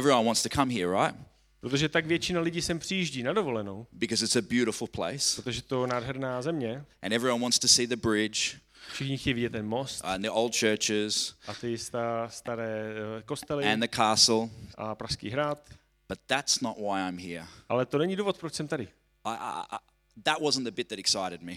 Everyone wants to come here, right? Protože tak většina lidí sem přijíždí na dovolenou, Because it's a beautiful place. protože to je nádherná země. And everyone wants to see the bridge Všichni chtějí vidět ten most and the old churches a ty sta, staré eh, kostely and the castle. a Pražský hrad. But that's not why I'm here. Ale to není důvod, proč jsem tady. I, I, I, that wasn't the bit that excited me.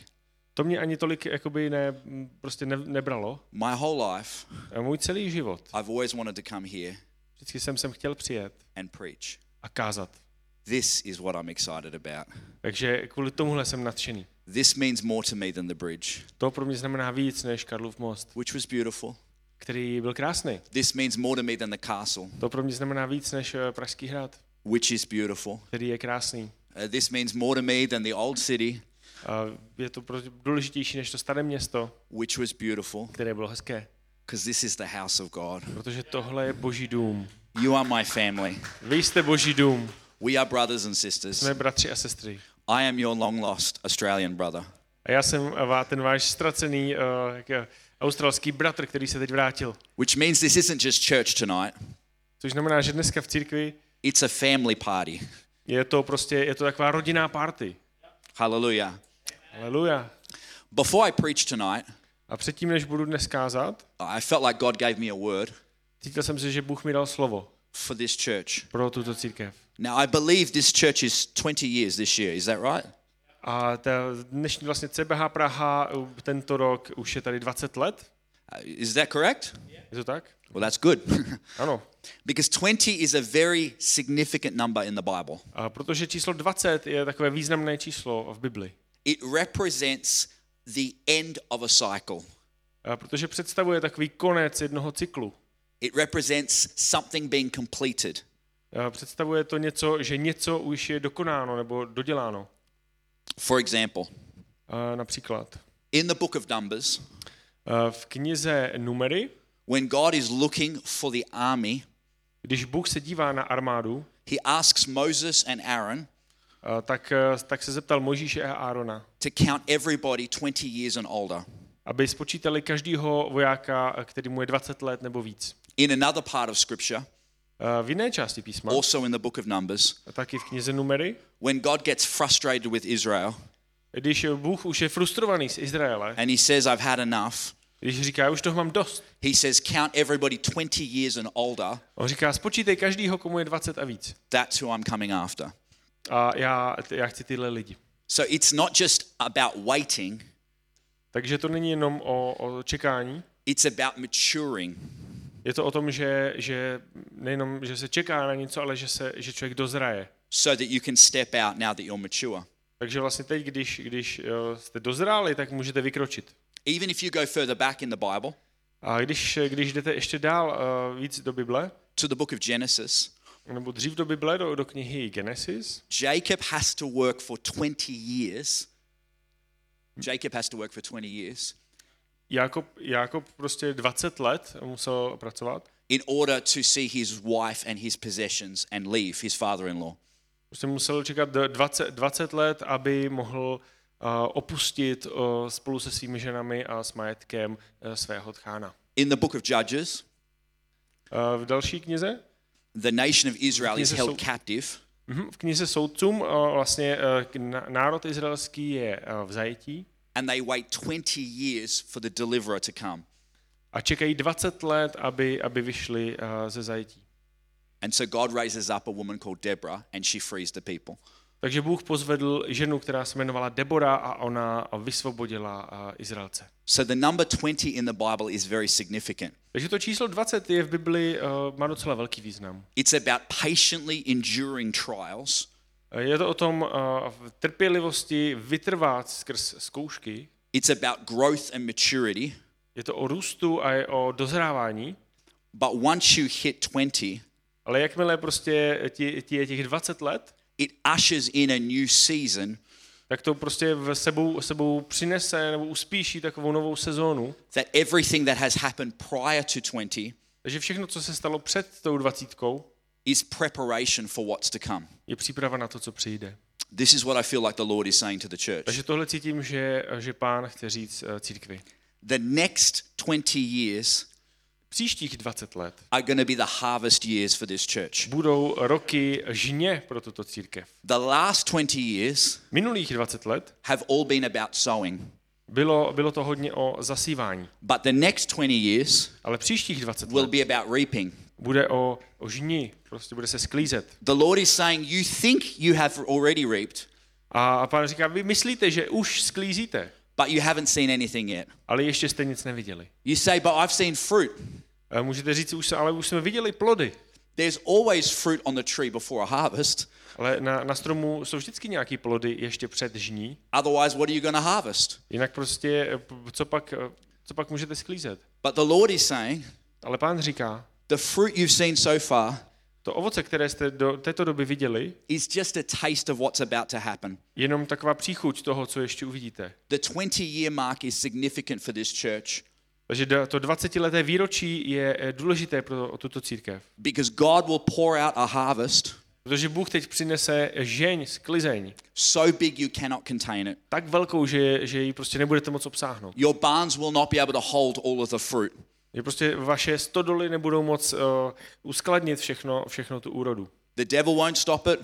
To mě ani tolik jakoby ne, prostě ne, nebralo. My whole life, A můj celý život, I've always wanted to come here vždycky jsem sem chtěl přijet and preach. a kázat. This is what I'm excited about. Takže kvůli tomuhle jsem nadšený. This means more to me than the bridge, To pro mě znamená víc než Karlův most, which was beautiful. který byl krásný. This means more to me than the castle, To pro mě znamená víc než eh, Pražský hrad, which is beautiful. který je krásný. Uh, this means more to me than the old city, A je to pro- důležitější než to staré město, which was beautiful, které bylo hezké. Because this is the house of God. Protože tohle je boží dům. You are my family. Vy jste boží dům. We are brothers and sisters. Jsme bratři a sestry. I am your long lost Australian brother. A já jsem ten váš ztracený uh, australský bratr, který se teď vrátil. Which means this isn't just church tonight, Což znamená, že dneska v církvi it's a family party. je to prostě, je to taková rodinná party. Hallelujah. Haleluja. Before I preach tonight, A předtím, než budu dnes kázat, I felt like God gave me a word cítil jsem si, že Bůh mi dal slovo for this church. pro tuto církev. Now, I believe this church is 20 years this year. Is that right? A ta dnešní vlastně CBH Praha tento rok už je tady 20 let. Uh, Is that correct? Je to tak? Well, that's good. Ano. because 20 is a very significant number in the Bible. A protože číslo 20 je takové významné číslo v Bibli. It represents the end of a cycle, protože představuje takový konec jednoho cyklu. it represents something being completed. Představuje to něco, že něco už je dokonáno nebo doděláno. For example, například in the book of Numbers, v knize Numery, when God is looking for the army, když Bůh se dívá na armádu, he asks Moses and Aaron tak, a, tak se zeptal Možíše a Árona, to count everybody 20 years and older. aby spočítali každého vojáka, který mu je 20 let nebo víc. In another part of scripture, v jiné části písma, also in the book of Numbers, a taky v knize Numery, when God gets frustrated with Israel když Bůh už je frustrovaný z Izraele, and he says, I've had enough, když říká, už toho mám dost, he says, count everybody 20 years and older. on říká, spočítej každýho, komu je 20 a víc. That's who I'm coming after. A já, já chci tyhle lidi. So it's not just about waiting, Takže to není jenom o, o čekání, it's about maturing. je to o tom, že, že nejenom, že se čeká na něco, ale že, se, že člověk dozraje. so that you can step out now that you're mature. Takže vlastně teď, když, když eh, jste dozráli, tak můžete vykročit. Even if you go further back in the Bible A když, když jdete ještě dál uh, víc do Bible, to the book of Genesis, nebo dřív do Bible, do, do knihy Genesis, Jacob has to work for 20 years. Jacob has to work for 20 years Jakob, Jakob prostě 20 let musel pracovat, in order to see his wife and his possessions and leave his father in law. prostě musel čekat do 20, 20 let, aby mohl uh, opustit uh, spolu se svými ženami a s majetkem uh, svého tchána. In the book of Judges, Uh, v další knize, the nation of Israel is held captive mhm, v knize soudcům uh, vlastně na- národ izraelský je uh, v zajetí and they wait 20 years for the deliverer to come. a čekají 20 let, aby, aby vyšli ze zajetí. And so God raises up a woman called Deborah and she frees the people. Takže Bůh pozvedl ženu, která se jmenovala Debora a ona vysvobodila Izraelce. So the number 20 in the Bible is very significant. Takže to číslo 20 je v Bibli, uh, má docela velký význam. It's about patiently enduring trials Eh, Je to o tom uh, v trpělivosti vytrvat skrz zkoušky, It's about growth and maturity. je to o růstu a je o dozrávání, But once you hit 20, ale jakmile prostě ti, ti je těch 20 let, it ushers in a new season tak to prostě v sebou, sebou přinese nebo uspíší takovou novou sezónu. that everything that has happened prior to 20 Takže všechno, co se stalo před tou dvacítkou, is preparation for what's to come. je příprava na to, co přijde. This is what I feel like the Lord is saying to the church. Takže tohle cítím, že, že pán chce říct eh, církvi. The next 20 years příštích 20 let are going to be the harvest years for this church. budou roky žně pro tuto církev. The last 20 years Minulých 20 let have all been about sowing, bylo, bylo to hodně o zasívání, but the next 20 years ale příštích 20 will let be about reaping. bude o, o žni, prostě bude se sklízet. The Lord is saying, You think you have already reaped, A, a pán říká, vy myslíte, že už sklízíte, but you haven't seen anything yet. ale ještě jste nic neviděli. You say, But I've seen fruit. A můžete říct, už, se- ale už jsme viděli plody. There's always fruit on the tree before a harvest. Ale na, na stromu jsou vždycky nějaký plody ještě před žní. Otherwise, what are you going to harvest? Jinak prostě, eh, co pak, eh, co pak můžete sklízet? But the Lord is saying, Ale pán říká, The fruit you've seen so far to ovoce, které jste do této doby viděli, is just a taste of what's about to happen. jenom taková příchuť toho, co ještě uvidíte. The 20 year mark is significant for this church Takže to 20-leté výročí je eh, důležité pro tuto církev. because God will pour out a harvest Protože Bůh teď přinese žeň, sklizeň, so big you cannot contain it. tak velkou, že, že ji prostě nebudete moc obsáhnout. Your barns will not be able to hold all of the fruit. Že prostě vaše stodoly nebudou moc uh, uskladnit všechno, všechno tu úrodu. The devil won't stop it.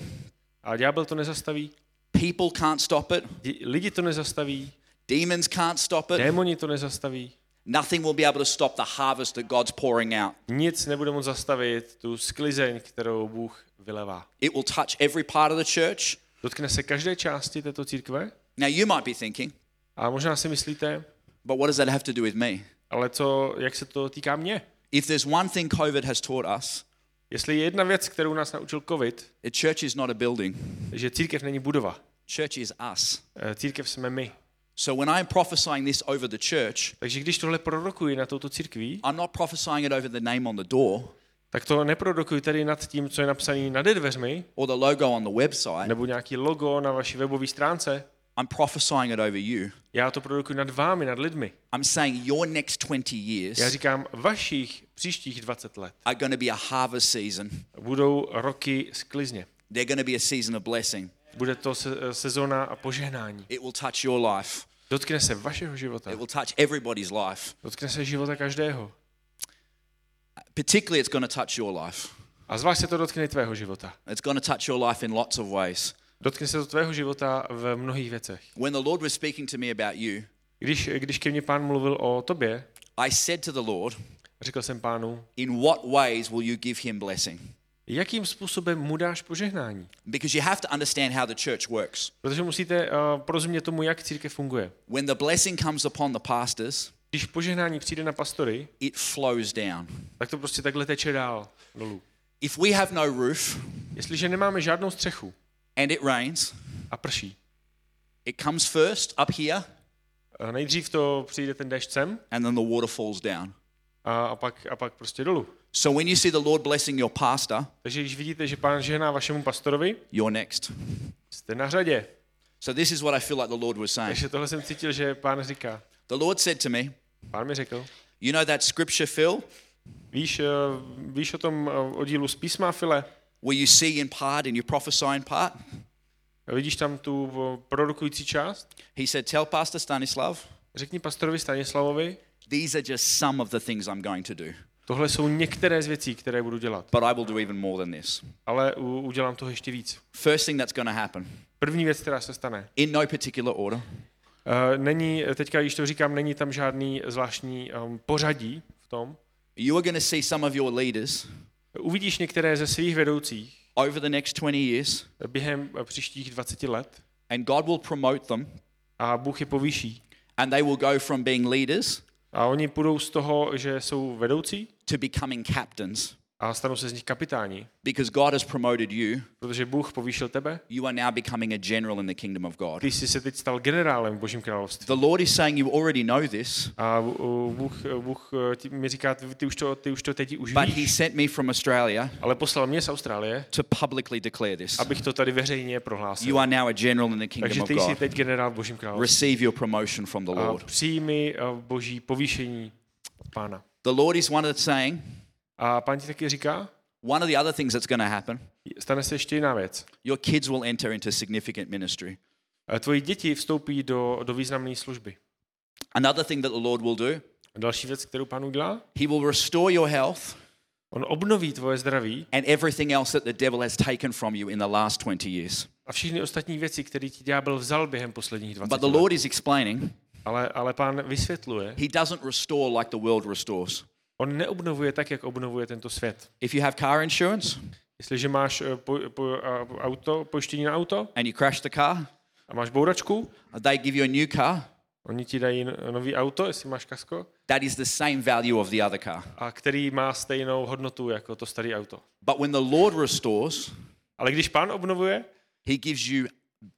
A ďábel to nezastaví, People can't stop it. di- lidi to nezastaví, Demons can't stop it. démoni to nezastaví, Nothing will be able to stop the harvest that God's pouring out. nic nebude moc zastavit tu sklizeň, kterou Bůh vylevá. It will touch every part of the church. Dotkne se každé části této církve Now, you might be thinking, a možná si myslíte, but what does that have to do with me? Ale co, jak se to týká mě? If there's one thing COVID has taught us, Jestli je jedna věc, kterou nás naučil COVID, a church is not a building, že církev není budova. church is us. Eh, Církev jsme my. So when I'm prophesying this over the church, Takže když tohle prorokuji na touto církví, I'm not prophesying it over the name on the door tak to neprorokuji tady nad tím, co je napsané nad dveřmi, or the logo on the website. nebo nějaký logo na vaší webové stránce. I'm prophesying it over you. Já to produkuji nad vámi, nad lidmi. I'm saying your next 20 years Já říkám, vašich příštích 20 let are going to be a harvest season. budou roky sklizně. They're going to be a season of blessing. Bude to se, sezóna a požehnání. It will touch your life. Dotkne se vašeho života. It will touch everybody's life. Dotkne se života každého. Particularly, it's going to touch your life. A zvlášť se to dotkne tvého života. It's going to touch your life in lots of ways. Dotkne se to tvého života v mnohých věcech. When the Lord was speaking to me about you, Když, když ke mně pán mluvil o tobě, I said to the Lord, řekl jsem pánu, In what ways will you give him blessing? jakým způsobem mu dáš požehnání? Because you have to understand how the church works. Protože musíte uh, porozumět tomu, jak církev funguje. When the blessing comes upon the pastors, Když požehnání přijde na pastory, it flows down. tak to prostě takhle teče dál dolů. If we have no roof Jestliže nemáme žádnou střechu and it rains, a prší, it comes first up here a nejdřív to přijde ten déšť sem and then the water falls down. a, a, pak, a pak prostě dolů. So when you see the Lord blessing your pastor, Takže když vidíte, že pán žehná vašemu pastorovi, you're next. jste na řadě. So this is what I feel like the Lord was saying. Takže tohle jsem cítil, že pán říká. The Lord said to me, Pán mi řekl, You know that scripture, Phil, víš, eh, víš o tom eh, oddílu z písma, File? Where you see in part and you prophesy in part? Vidíš tam tu eh, prorokující část? He said, Tell Pastor Stanislav, Řekni pastorovi Stanislavovi, these are just some of the things I'm going to do, tohle jsou některé z věcí, které budu dělat, but I will do even more than this. ale u, udělám toho ještě víc. First thing that's going to happen, První věc, která se stane, in no particular order, Uh, není, teďka, když to říkám, není tam žádný zvláštní um, pořadí v tom. you are going to see some of your leaders Uvidíš některé ze svých vedoucích over the next 20 years, během eh, příštích 20 let and God will promote them, a Bůh je povýší. and they will go from being leaders A oni půjdou z toho, že jsou vedoucí to becoming captains. A stanou se z nich kapitáni, Because God has promoted you, protože Bůh povýšil tebe. you are now becoming a general in the kingdom of God. Ty jsi se teď stal generálem v Božím království. The Lord is saying you already know this, A Bůh, Bůh eh, ti, mi říká, ty, ty, už to, ty už to teď už but He víš, sent me from Australia ale poslal mě z Austrálie, to publicly declare this. abych to tady veřejně prohlásil. You are now a general in the Takže kingdom of ty jsi God. teď generál v Božím království. Receive your promotion from the A Lord. přijmi eh, Boží povýšení od pána. The Lord is one that's saying, A pán ti taky říká, one of the other things that's going to happen, stane se ještě jiná věc. your kids will enter into significant ministry. Tvoji děti vstoupí do, do významné služby. Another thing that the Lord will do, A další věc, kterou pán udělá, He will restore your health on obnoví tvoje zdraví and everything else that the devil has taken from you in the last 20 years. a všechny ostatní věci, které ti ďábel vzal během posledních 20 But the let. Lord is explaining Ale, ale pán vysvětluje, he doesn't restore like the world restores. On neobnovuje tak, jak obnovuje tento svět. If you have car insurance Jestliže máš eh, po, po, auto, pojištění na auto and you crash the car, a máš bouračku, they give you a new car, oni ti dají nový auto, jestli máš kasko, that is the same value of the other car. a který má stejnou hodnotu jako to staré auto. But when the Lord restores, Ale když pán obnovuje, he gives you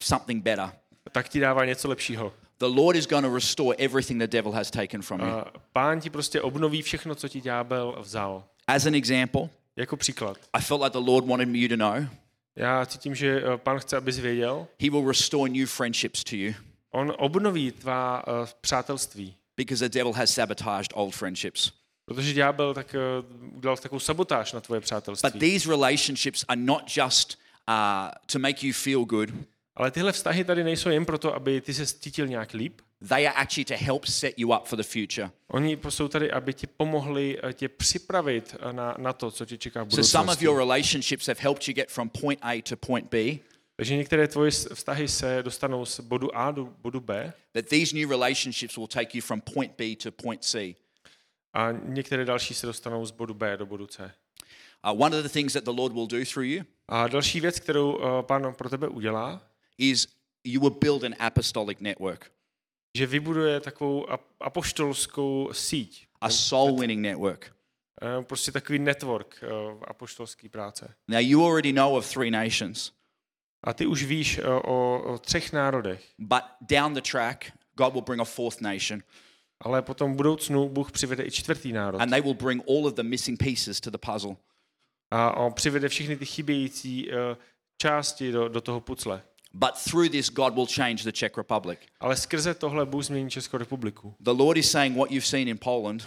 something better. tak ti dává něco lepšího. The Lord is going to restore everything the devil has taken from you. Pán ti prostě obnoví všechno, co ti ďábel vzal. As an example, Jako příklad. I felt like the Lord wanted you to know Já cítím, že eh, pán chce, abys věděl, he will restore new friendships to you on obnoví tvá uh, přátelství. because the devil has sabotaged old friendships. Protože ďábel tak uh, udělal takovou sabotáž na tvoje But přátelství. these relationships are not just uh, to make you feel good, Ale tyhle vztahy tady nejsou jen proto, aby ty se cítil nějak líp. they are actually to help set you up for the future. Oni jsou tady, aby ti pomohli eh, tě připravit eh, na, na to, co tě čeká v So some of budoucnosti. your relationships have helped you get from point A to point B, Takže některé tvoje vztahy se dostanou z bodu A do bodu B that these new relationships will take you from point B to point C. a některé další se dostanou z bodu B do bodu C. Uh, one of the things that the Lord will do through you A další věc, kterou uh, pán pro tebe udělá, is you will build an apostolic network, že vybuduje takovou ap- apoštolskou síť. a soul winning network. Eh, Prostě takový network uh, apoštolský práce. Now, you already know of three nations, A ty už víš eh, o, o třech národech, but down the track, God will bring a fourth nation, ale potom v budoucnu Bůh přivede i čtvrtý národ. and they will bring all of the missing pieces to the puzzle. A on přivede všechny ty chybějící eh, části do, do toho pucle. But through this, God will change the Czech Republic. Ale skrze tohle Bůh změní Českou republiku. The Lord is saying what you've seen in Poland,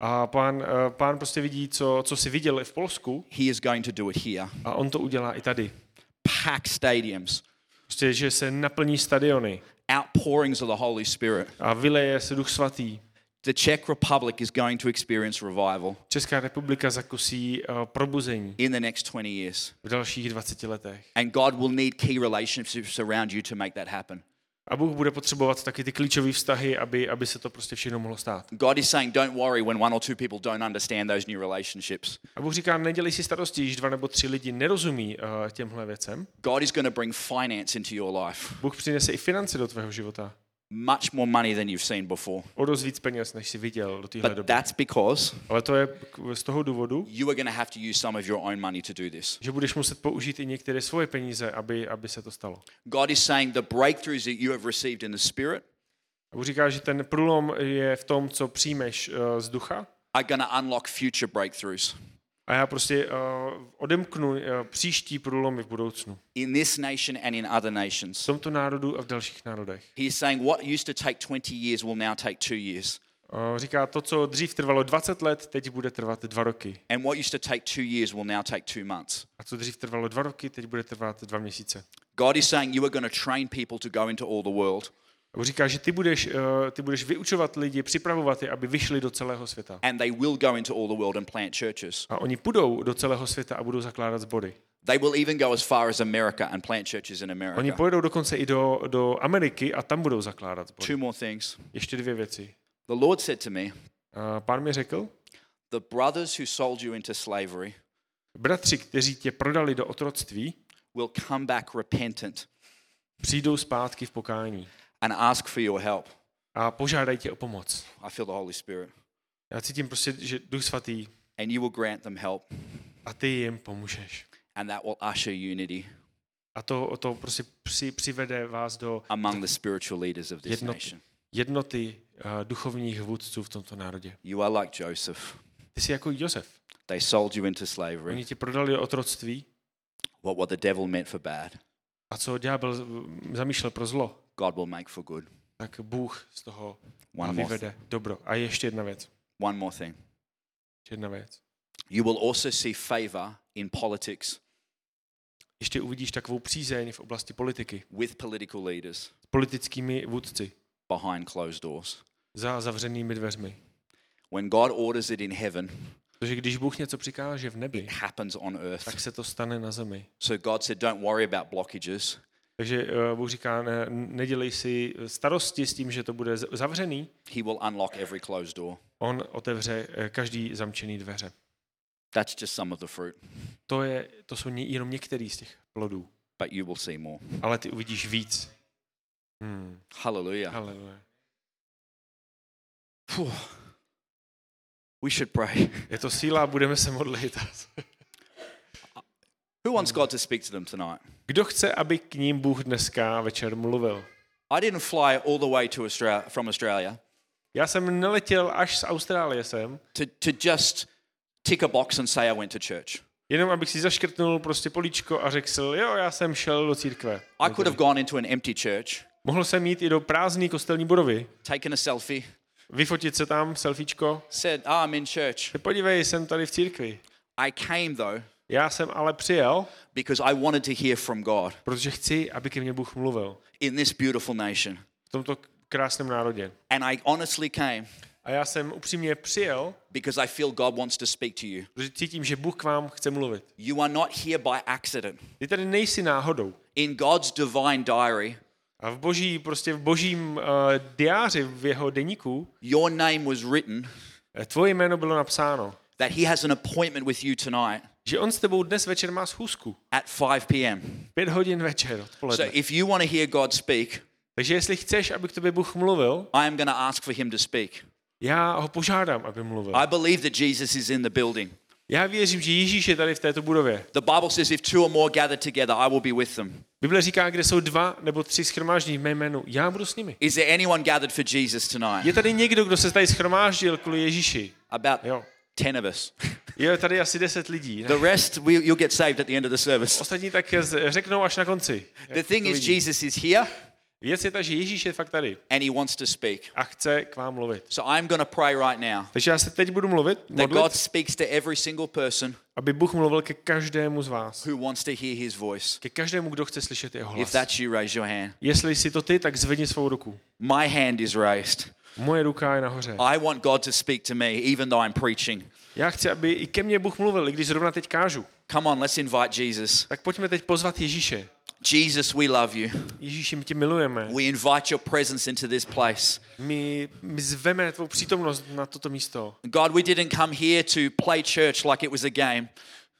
A pán, eh, pán prostě vidí, co, co si viděl v Polsku He is going to do it here. a on to udělá i tady. Pack stadiums, Prostě, že se naplní stadiony outpourings of the Holy Spirit. a vyleje se duch svatý. The Czech Republic is going to experience revival Česká republika zakusí uh, probuzení in the next 20 years. v dalších 20 letech. And God will need key relationships around you to make that happen. A Bůh bude potřebovat taky ty klíčové vztahy, aby, aby se to prostě všechno mohlo stát. God is saying, don't worry when one or two people don't understand those new relationships. A Bůh říká, nedělej si starosti, když dva nebo tři lidi nerozumí uh, těmhle věcem. God is going to bring finance into your life, Bůh přinese i finance do tvého života. Much more money than you've seen before. O dost víc peněz, než jsi viděl do téhle But doby. that's because Ale to je z toho důvodu, you are going to have to use some of your own money to do this. že budeš muset použít i některé svoje peníze, aby, aby se to stalo. God is saying the breakthroughs that you have received in the Spirit Bůh říká, že ten průlom je v tom, co přijmeš uh, z ducha. are going to unlock future breakthroughs A já prostě uh, odemknu uh, příští průlomy v budoucnu. in this nation and in other V nations. tomto národu a v dalších národech. He is saying what used to take 20 years will now take two years. Uh, říká, to, co dřív trvalo 20 let, teď bude trvat dva roky. And what used to take two years will now take two months. A co dřív trvalo dva roky, teď bude trvat dva měsíce. God is saying you are going to train people to go into all the world, Bůh říká, že ty budeš, uh, ty budeš vyučovat lidi, připravovat je, aby vyšli do celého světa. and they will go into all the world and plant churches. A oni půjdou do celého světa a budou zakládat sbory. They will even go as far as America and plant churches in Oni America. pojedou dokonce i do, do Ameriky a tam budou zakládat sbory. Two more things. Ještě dvě věci. The Lord said to me, Uh, pán mi řekl, The brothers who sold you into slavery bratři, kteří tě prodali do otroctví, will come back repentant přijdou zpátky v pokání and ask for your help. a požádají tě o pomoc. I feel the Holy Spirit. Já cítím prostě, že Duch Svatý And you will grant them help, a ty jim pomůžeš. and that will usher unity A to, to prostě při, přivede vás do among the spiritual leaders of this Jednoty. nation. jednoty uh, duchovních vůdců v tomto národě. You are like Joseph. Ty jsi jako Josef. They sold you into slavery. Oni tě prodali otroctví What, what the devil meant for bad, a co ďábel z- zamýšlel pro zlo, God will make for good. tak Bůh z toho One more, vyvede dobro. A ještě jedna věc. one more thing. Ještě jedna věc. You will also see favor in politics Ještě uvidíš takovou přízeň v oblasti politiky. with political leaders S politickými vůdci. behind closed doors. Za zavřenými dveřmi. when God orders it in heaven, Protože když Bůh něco přikáže v nebi, it happens on earth. tak se to stane na zemi. So God said, don't worry about blockages. Takže uh, Bůh říká, ne, nedělej si starosti s tím, že to bude zavřený. He will unlock every closed door. On otevře eh, každý zamčený dveře. That's just some of the fruit, To, je, to jsou jenom některý z těch plodů. but you will see more. Ale ty uvidíš víc. Hmm. Hallelujah. Haleluja. Phew. We should pray. Je to síla, budeme se modlit. Who wants God to speak to them tonight? Kdo chce, aby k ním Bůh dneska večer mluvil? I didn't fly all the way to Australia from Australia Já jsem neletěl až z Austrálie sem, to, to just tick a box and say I went to church. jenom abych si zaškrtnul prostě políčko a řekl jo, já jsem šel do církve. I could have gone into an empty church, Mohl jsem jít i do prázdné kostelní budovy, taken a selfie, vyfotit se tam, selfiečko. said, oh, I'm in church. Podívej, jsem tady v církvi. I came though Já jsem ale přijel, because I wanted to hear from God protože chci, aby ke mně Bůh mluvil in this beautiful nation. v tomto krásném národě. And I honestly came A já jsem upřímně přijel, because I feel God wants to speak to you. protože cítím, že Bůh k vám chce mluvit. You are not here by accident. Ty tady nejsi náhodou. In God's divine diary, A v boží, prostě v božím uh, diáři, v jeho deníku, your name was written eh, tvoje jméno bylo napsáno, that He has an appointment with you tonight že on s tebou dnes večer má schůzku. at 5 p.m. Pět hodin večer So odpoledne. if you want to hear God speak, Takže jestli chceš, aby k tobě Bůh mluvil, I am going to ask for Him to speak. já ho požádám, aby mluvil. I believe that Jesus is in the building. Já věřím, že Ježíš je tady v této budově. The Bible says, if two or more gather together, I will be with them. Bible říká, kde jsou dva nebo tři schromáždění v mé jménu, já budu s nimi. Is there anyone gathered for Jesus tonight? Je tady někdo, kdo se tady schromáždil kvůli Ježíši? About Jo. 10 of us. Je tady asi deset lidí. Ne? The rest, we, you'll get saved at the end of the service. Ostatní tak řeknou až na konci. The thing is, Jesus is here Věc je ta, že Ježíš je fakt tady and He wants to speak. a chce k vám mluvit. So I'm going to pray right now Takže já se teď budu mluvit, that God speaks to every single person aby Bůh mluvil ke každému z vás. who wants to hear His voice. Ke každému, kdo chce slyšet jeho If hlas. that's you, raise your hand. Jestli jsi to ty, tak zvedni svou ruku. My hand is raised. Moje ruka je nahoře. I want God to speak to me, even though I'm preaching. Já chci, aby i ke mně Bůh mluvil, i když zrovna teď kážu. Come on, let's invite Jesus. Tak pojďme teď pozvat Ježíše. Jesus, we love you. Ježíši, my tě milujeme. We invite your presence into this place. My, my zveme tvou přítomnost na toto místo. God, we didn't come here to play church like it was a game.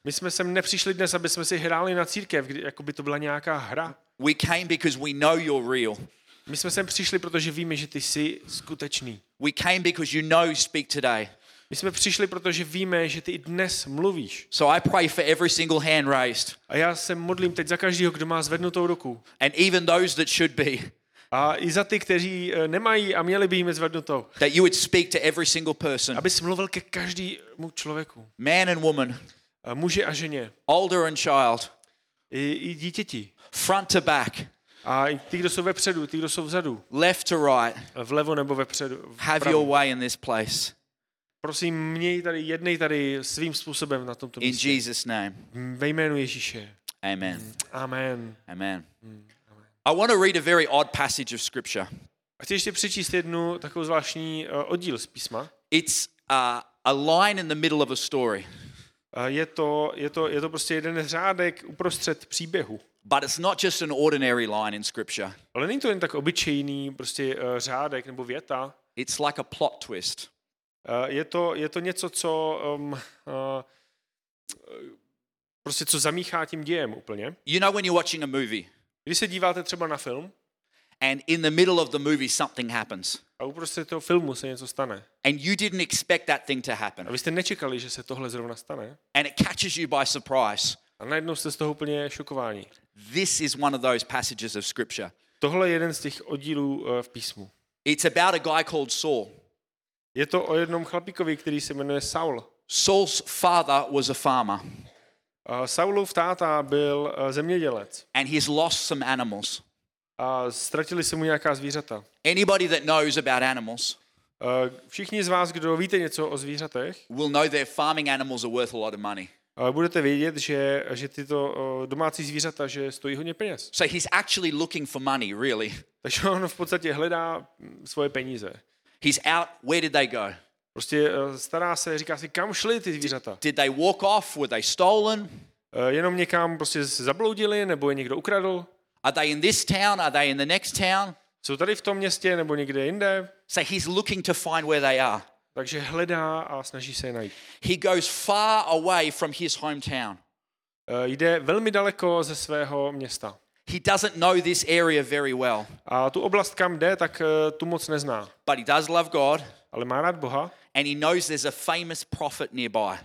My jsme sem nepřišli dnes, aby jsme si hráli na církev, kdy, jako by to byla nějaká hra. We came because we know you're real. My jsme sem přišli, protože víme, že ty jsi skutečný. We came because you know you speak today. My jsme přišli, protože víme, že ty i dnes mluvíš. So I pray for every single hand raised A já se modlím teď za každého, kdo má zvednutou ruku. and even those that should be, A i za ty, kteří eh, nemají a měli by jim zvednutou. that you would speak to every single person, Abys mluvil ke každému člověku. man and woman, A muži a ženě. older and child, I, I dítěti. front to back, A ty, kdo jsou vepředu, ty, kdo jsou vzadu. left to right. Vlevo nebo vepředu. Have your way in this place. Prosím, měj tady, jednej tady svým způsobem na tomto In místě. Jesus' name. Ve jménu Ježíše. Amen. Amen. Amen. I want to read a very odd passage of scripture. A chci ještě přečíst jednu takovou zvláštní uh, oddíl z písma. It's uh, a line in the middle of a story, Uh, je, to, je, to, je to prostě jeden řádek uprostřed příběhu. but it's not just an ordinary line in scripture. Ale není to jen tak obyčejný prostě uh, řádek nebo věta. It's like a plot twist. Uh, je, to, je to něco, co um, uh, prostě co zamíchá tím dějem úplně. You know when you're watching a movie Když se díváte třeba na film and in the middle of the movie something happens a uprostřed toho filmu se něco stane and you didn't expect that thing to a happen vy jste nečekali, že se tohle zrovna stane and it catches you by surprise, a najednou jste z toho úplně šokováni. this is one of those passages of scripture. Tohle je jeden z těch oddílů uh, v písmu. It's about a guy called Saul. Je to o jednom chlapíkovi, který se jmenuje Saul. Saul's father was a farmer Uh, Saulův táta byl uh, zemědělec and he's lost some animals. a ztratili se mu nějaká zvířata. Anybody that knows about animals Uh, všichni z vás, kdo víte něco o zvířatech, will know their farming animals are worth a lot of money. uh, budete vědět, že, že tyto uh, domácí zvířata že stojí hodně peněz. So he's actually looking for money, really. Takže on v podstatě hledá mm, svoje peníze. He's out. Where did they go? Prostě eh, stará se, říká si, kam šly ty zvířata. Did they walk off? Were they stolen? Eh, Jenom někam prostě zabloudili, nebo je někdo ukradl? Are they in this town? Are they in the next town? Jsou tady v tom městě nebo někde jinde? So he's looking to find where they are. Takže hledá a snaží se je najít. He goes far away from his hometown. Eh, Jde velmi daleko ze svého města. He doesn't know this area very well, A tu oblast, kam jde, tak eh, tu moc nezná. but he does love God Ale má rád Boha and he knows there's a famous prophet nearby.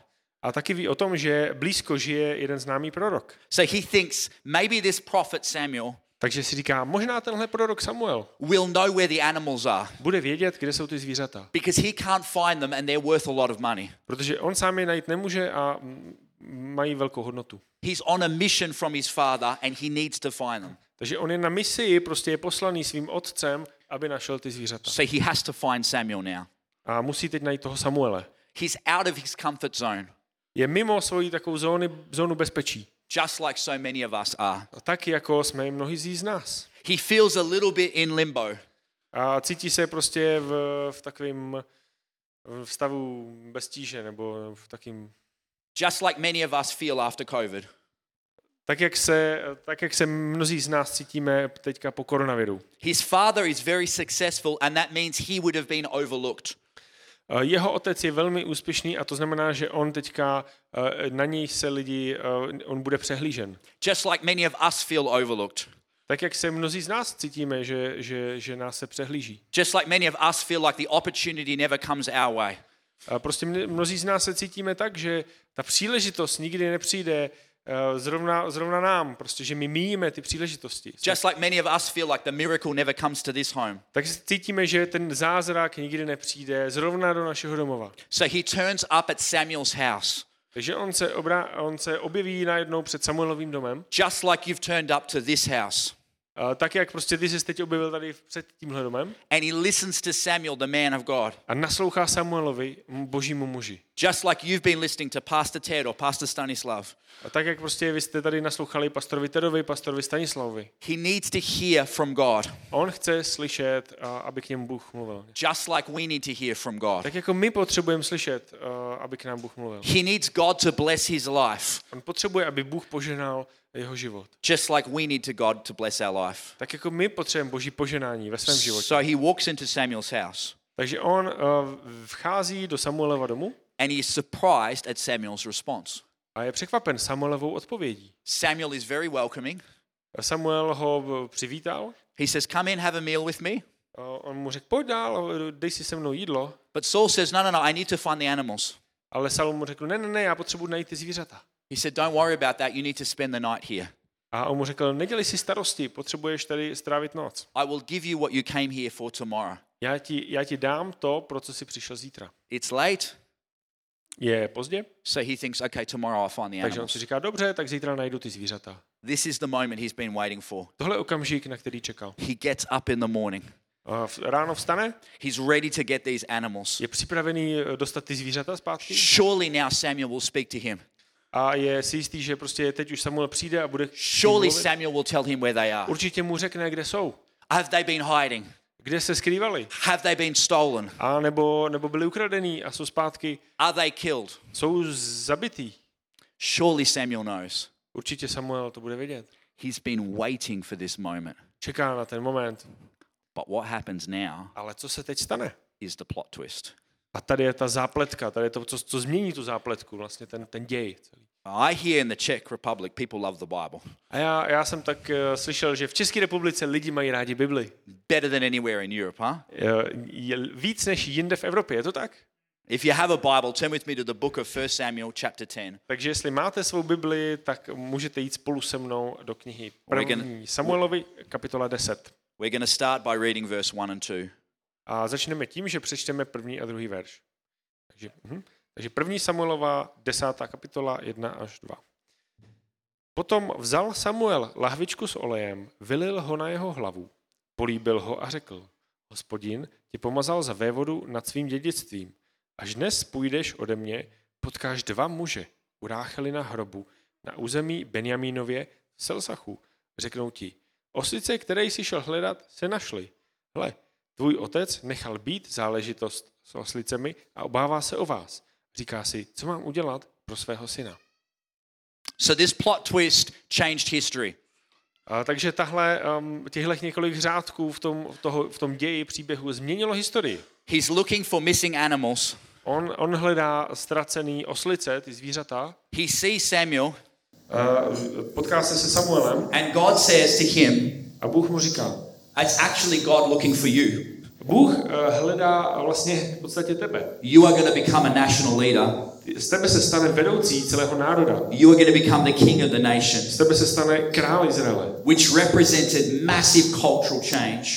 a taky ví o tom, že blízko žije jeden známý prorok. So he thinks maybe this prophet Samuel Takže si říká, možná tenhle prorok Samuel will know where the animals are bude vědět, kde jsou ty zvířata. because he can't find them and they're worth a lot of money. Protože on sám je najít nemůže a mm, mají velkou hodnotu. He's on a mission from his father and he needs to find them. Takže on je na misi, prostě je poslaný svým otcem, aby našel ty zvířata. So he has to find Samuel now. A musí teď najít toho Samuele. He's out of his comfort zone, Je mimo svoji takovou zóny, zónu bezpečí. just like so many of us are. A tak jako jsme i mnohí z nás. He feels a little bit in limbo. A cítí se prostě v, v takovém v stavu bez tíže, nebo v takým, just like many of us feel after COVID. tak, jak se, tak jak se mnozí z nás cítíme teďka po koronaviru. His father is very successful, and that means he would have been overlooked. Eh, Jeho otec je velmi úspěšný a to znamená, že on teďka, eh, na něj se lidi, eh, on bude přehlížen. Just like many of us feel overlooked. Tak jak se mnozí z nás cítíme, že, že, že nás se přehlíží. Just like many of us feel like the opportunity never comes our way. Prostě mnozí z nás se cítíme tak, že ta příležitost nikdy nepřijde eh, zrovna, zrovna nám, prostě, že my míjíme ty příležitosti. Just like many of us feel like the miracle never comes to this home. Tak cítíme, že ten zázrak nikdy nepřijde zrovna do našeho domova. So he turns up at Samuel's house, Takže on se, obrá, on se objeví najednou před Samuelovým domem, just like you've turned up to this house. Tak jak prostě ty jsi teď objevil tady před tímhle domem And he listens to Samuel, the man of God, a naslouchá Samuelovi, božímu muži. just like you've been listening to Pastor Ted or Pastor Stanislav. A tak jak prostě vy jste tady naslouchali pastorovi Tedovi, pastorovi Stanislavovi. He needs to hear from God, On chce slyšet, aby k němu Bůh mluvil. just like we need to hear from God. Tak jako my potřebujeme slyšet, aby k nám Bůh mluvil. He needs God to bless his life, On potřebuje, aby Bůh poženal jeho život. just like we need to God to bless our life. Tak jako my potřebujeme boží poženání ve svém životě. So he walks into Samuel's house Takže on uh, vchází do Samuelova domu and he is surprised at Samuel's response. a je překvapen Samuelovou odpovědí. Samuel is very welcoming. Samuel ho v- přivítal, He says, Come in, have a meal with me. a on mu řekl, pojď dál, dej si se mnou jídlo. But Saul says, No, no, no, I need to find the animals. Ale Saul mu řekl, ne, ne, ne, já potřebuji najít ty zvířata. He said, Don't worry about that. You need to spend the night here. A on mu řekl, nedělej si starosti, potřebuješ tady strávit noc. I will give you what you came here for tomorrow. Já ti, já ti dám to, pro co jsi přišel zítra. It's late. Je pozdě, So he thinks, Okay, tomorrow I'll find the takže on animals. si říká, dobře, tak zítra najdu ty zvířata. This is the moment he's been waiting for. Tohle je okamžik, na který čekal. He gets up in the morning. Ráno vstane, He's ready to get these animals. je připravený eh, dostat ty zvířata zpátky Surely now Samuel will speak to him. A je si jistý, že prostě teď už Samuel přijde a bude Surely. Samuel will tell him where they are. Určitě mu řekne, kde jsou, Have they been hiding? kde se skrývali, Have they been stolen? a nebo, nebo byli ukradený a jsou zpátky, Are they killed? jsou zabitý. Surely Samuel knows. Určitě Samuel to bude vědět. He's been waiting for this moment. Čeká na ten moment. But what happens now Ale co se teď stane? is the plot twist. A tady je ta zápletka, tady je to, co, co změní tu zápletku, vlastně ten, ten děj. I hear in the Czech Republic people love the Bible A já, já jsem tak uh, slyšel, že v České republice lidi mají rádi Bibli. better than anywhere in Europe, huh? Je, je víc než jinde v Evropě, je to tak? If you have a Bible, turn with me to the book of 1 Samuel, chapter 10. Takže jestli máte svou Bibli, tak můžete jít spolu se mnou do knihy We're gonna- první Samuelovi, kapitola 10. We're going to start by reading verse 1 and 2. A začneme tím, že přečteme první a druhý verš. Takže, mhm. Takže první Samuelova, desátá kapitola, 1 až 2. Potom vzal Samuel lahvičku s olejem, vylil ho na jeho hlavu, políbil ho a řekl, hospodin ti pomazal za vévodu nad svým dědictvím. Až dnes půjdeš ode mě, potkáš dva muže u Ráchely na hrobu na území Benjamínově v Selsachu. Řeknou ti, oslice, které jsi šel hledat, se našly. Hle, Tvůj otec nechal být záležitost s oslicemi a obává se o vás. Říká si, co mám udělat pro svého syna. So this plot twist changed history. A, takže tahle, um, těchto několik řádků v tom, v, toho, v tom ději příběhu změnilo historii. He's looking for missing animals. On, on hledá ztracený oslice, ty zvířata, He sees Samuel, a potká se se Samuelem and God says to him, a Bůh mu říká, It's actually God looking for you. Bůh uh, hledá vlastně v podstatě tebe. You are going to become a national leader. Z tebe se stane vedoucí celého národa. You are going to become the king of the nations, Z tebe se stane král Izraele. which represented massive cultural change,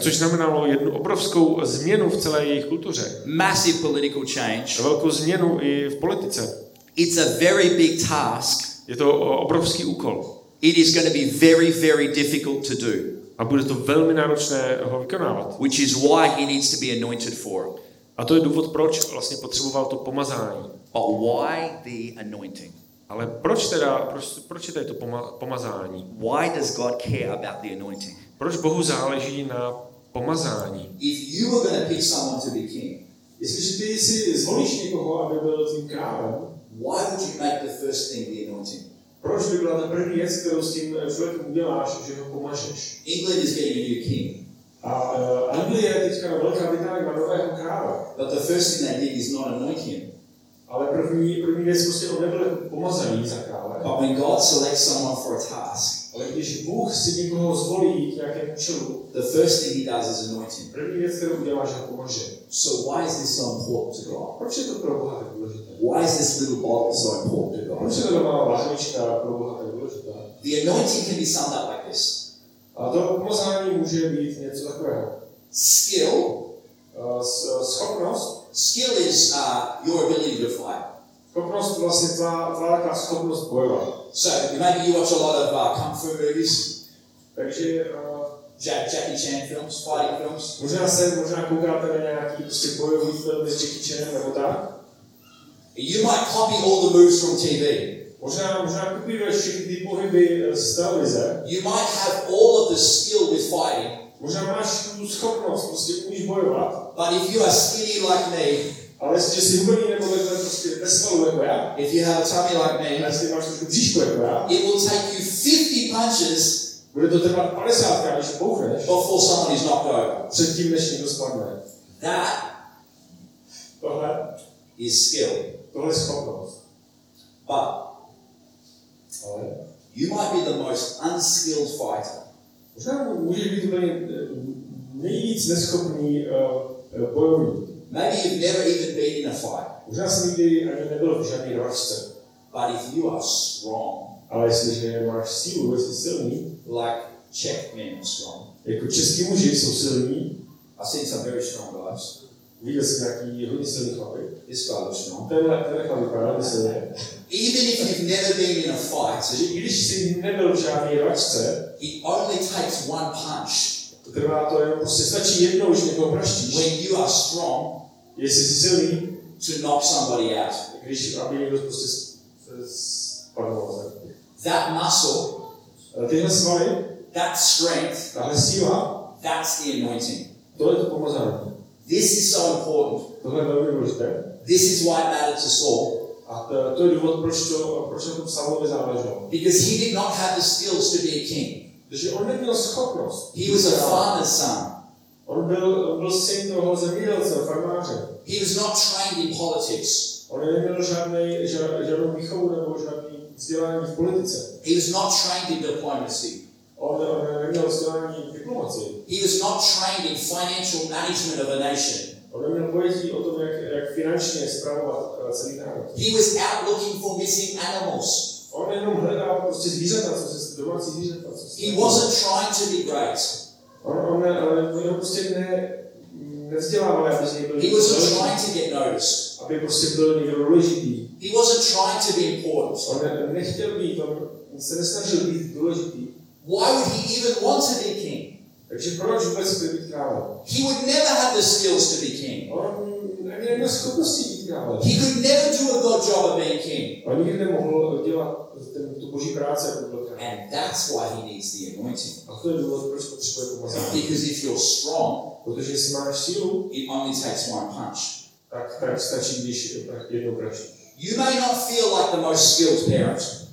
Což znamenalo jednu obrovskou změnu v celé jejich kultuře. massive political change. A velkou změnu i v politice. It's a very big task. Je to obrovský úkol. It is going to be very, very difficult to do, A bude to velmi náročné ho vykonávat. which is why he needs to be anointed for it. A to je důvod, proč vlastně potřeboval to pomazání. But why the anointing? Ale proč teda, proč, proč je tady to poma, pomazání? Why does God care about the anointing? Proč Bohu záleží na pomazání? If you were going to pick someone to be king, Jestliže ty si zvolíš někoho, aby byl tím králem, why would you make the first thing the? Proč by byla ta první věc, kterou s tím člověkem uděláš, že ho pomažeš? England is getting a new king, A uh, Anglie je teďka Velká Británie má nového krále, but the first thing they did is not anoint him. ale první, první věc prostě on nebyl pomazaný za krále. But when God selects someone for a task, Ale když Bůh si někoho zvolí k nějakému účelu, the first thing he does is anoint him. první věc, kterou udělá, že ho pomaže. So why is this so important to God? Proč je to pro Boha tak důležité? Why is this little bottle so important to Proč God? je to malá lahvička pro Boha tak důležitá? The anointing can be summed up like this. A to pomazání může být něco takového. Skill, Uh, schopnost, skill is uh, your ability to fight. schopnost vlastně tvá, tvá taková schopnost bojovat. So maybe you watch a lot of uh, kung fu movies, Takže uh, Jack, Jackie Chan films, fighting films. možná se, možná koukáte na nějaký prostě bojový film s Jackie Chanem nebo tak. You might copy all the moves from TV. Možná, možná kopíruješ všechny ty pohyby eh, z televize. You might have all of the skill with fighting, Možná máš tu schopnost, prostě umíš bojovat. but if you are skinny like me, Ale jestliže jsi hubený nebo takhle prostě bez svalů jako já, if you have a tummy like a me, jestli máš trošku bříško jako já, it will take you 50 punches bude to trvat 50 krát, když bouchneš, before someone is knocked over. předtím, než někdo spadne. That Tohle, is skill. Tohle je schopnost. But Ale you might be the most unskilled fighter. možná může být úplně eh, nejvíc neschopný uh, bojovník. Maybe you've never even been in a fight. Možná jsem nikdy ani nebyl v žádný ročce. But if you are strong, Ale jestliže máš sílu, jsi silný, like Czech men are strong, jako český muži jsou silní, I've seen some very strong guys. Even if you've never been in a fight, you just się nie był it only takes one punch. To trwa to, po prostu wystarczy jedno uśmiechą. When you are strong, silny, to knock somebody out. Když, That muscle, that strength, síla, that's the anointing. To je to. This is so important. This is why it matters to Saul. Because he did not have the skills to be a king. He was a farmer's son. He was not trained in politics. He was not trained in diplomacy. He was not trained in financial management of a nation. He was out looking for missing animals. He wasn't trying to be great. He wasn't trying to get noticed. He wasn't trying to be important. On ne, nechtěl být, on se nesnažil být důležitý. Why would he even want to be king? Takže proč vůbec chce být králem? He would never have the skills to be king. On ani neměl schopnosti být králem. He could never do a good job of being king. On nikdy nemohl dělat ten, tu boží práce jako velká. And that's why he needs the anointing. A to je důvod, proč potřebuje pomazání. Because if you're strong, Protože jestli máš sílu, it only takes one punch. tak, tak stačí, když jednou praštíš. You may not feel like the most skilled parent.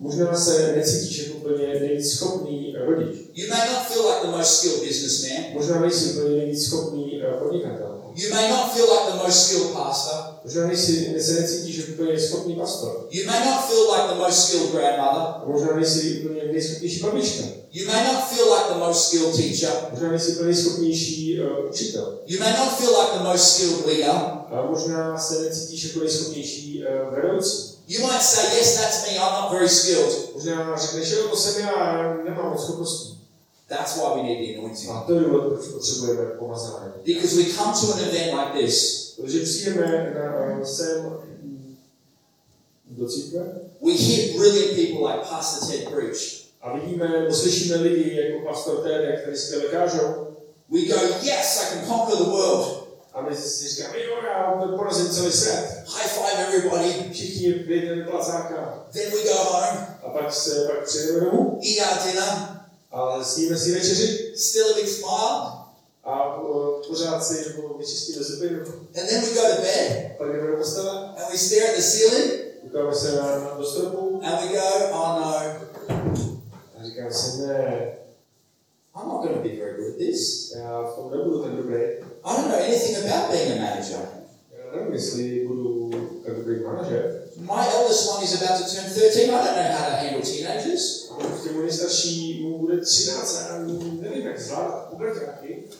Možná se necítíš jako úplně nejvíc schopný eh, rodič. You may not feel like the most skilled businessman. Možná nejsi úplně nejvíc schopný eh, podnikatel. You may not feel like the most skilled pastor. Možná nejsi, se necítíš jako úplně schopný pastor. You may not feel like the most skilled grandmother. Možná nejsi úplně nejschopnější babička. You may not feel like the most skilled teacher. Možná nejsi úplně nejschopnější uh, učitel. You may not feel like the most skilled leader. A možná se necítíš jako nejschopnější uh, vedoucí. You might say, yes, that's me, I'm not very skilled. Možná řekneš, jo, to jsem já, já nemám moc schopností. That's why we need the anointing. A to je důvod, proč potřebujeme pomazání. Because we come to an event like this. Protože přijdeme na eh, sem do církve We hear brilliant people like Pastor Ted preach. a vidíme, lidi jako pastor Ted, který skvěle kážou. We go, yes, I can conquer the world. A my si říkáme, jo, já porazím celý svět. High five everybody. Všichni vyjdeme placáka. Then we go home, A pak se pak přijdeme domů eat our dinner, a sníme si večeři still a big smile, a uh, pořád si jako vyčistíme zuby. and then we go to bed Pak jdeme do postele, and we stare at the ceiling koukáme se na, na do stropu and we go, oh no, a říkáme si, ne, I'm not going to be very good at this. já v tom nebudu tak dobrý. I don't know anything about being a manager. I'm obviously able to a great manager. My eldest one is about to turn 13. I don't know how to handle teenagers.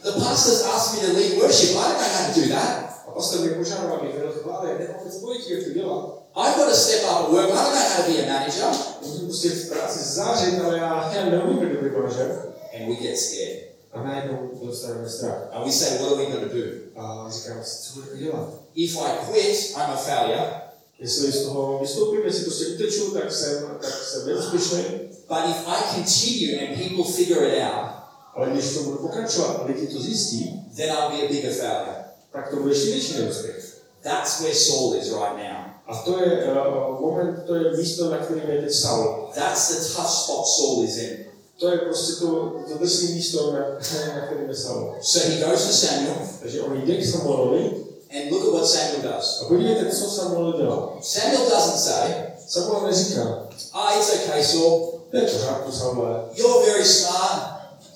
The pastors asked me to lead worship. I don't know how to do that. I've got to step up at work. I don't know how to be a manager. And we get scared. A najednou dostaneme strach. And we say, what are we going to do? A říkám co budeme dělat? If I quit, I'm a failure. Jestli z toho vystoupím, jestli prostě uteču, tak jsem, tak jsem neúspěšný. But if I continue and people figure it out, Ale když to budu pokračovat a lidi to zjistí, then I'll be a bigger failure. tak to bude ještě větší neúspěch. That's where Saul is right now. A to je uh, moment, to je místo, na kterém je teď Saul. That's the tough spot Saul is in. To je prostě to, to drsné místo, na, na kterém je Saul. So he goes to Samuel, Takže on jde k Samuelovi and look at what Samuel does. a podívejte, co Samuel dělá. Samuel doesn't say, Samuel neříká, ah, it's okay, Saul. to je pořádku, Samuele. You're very smart.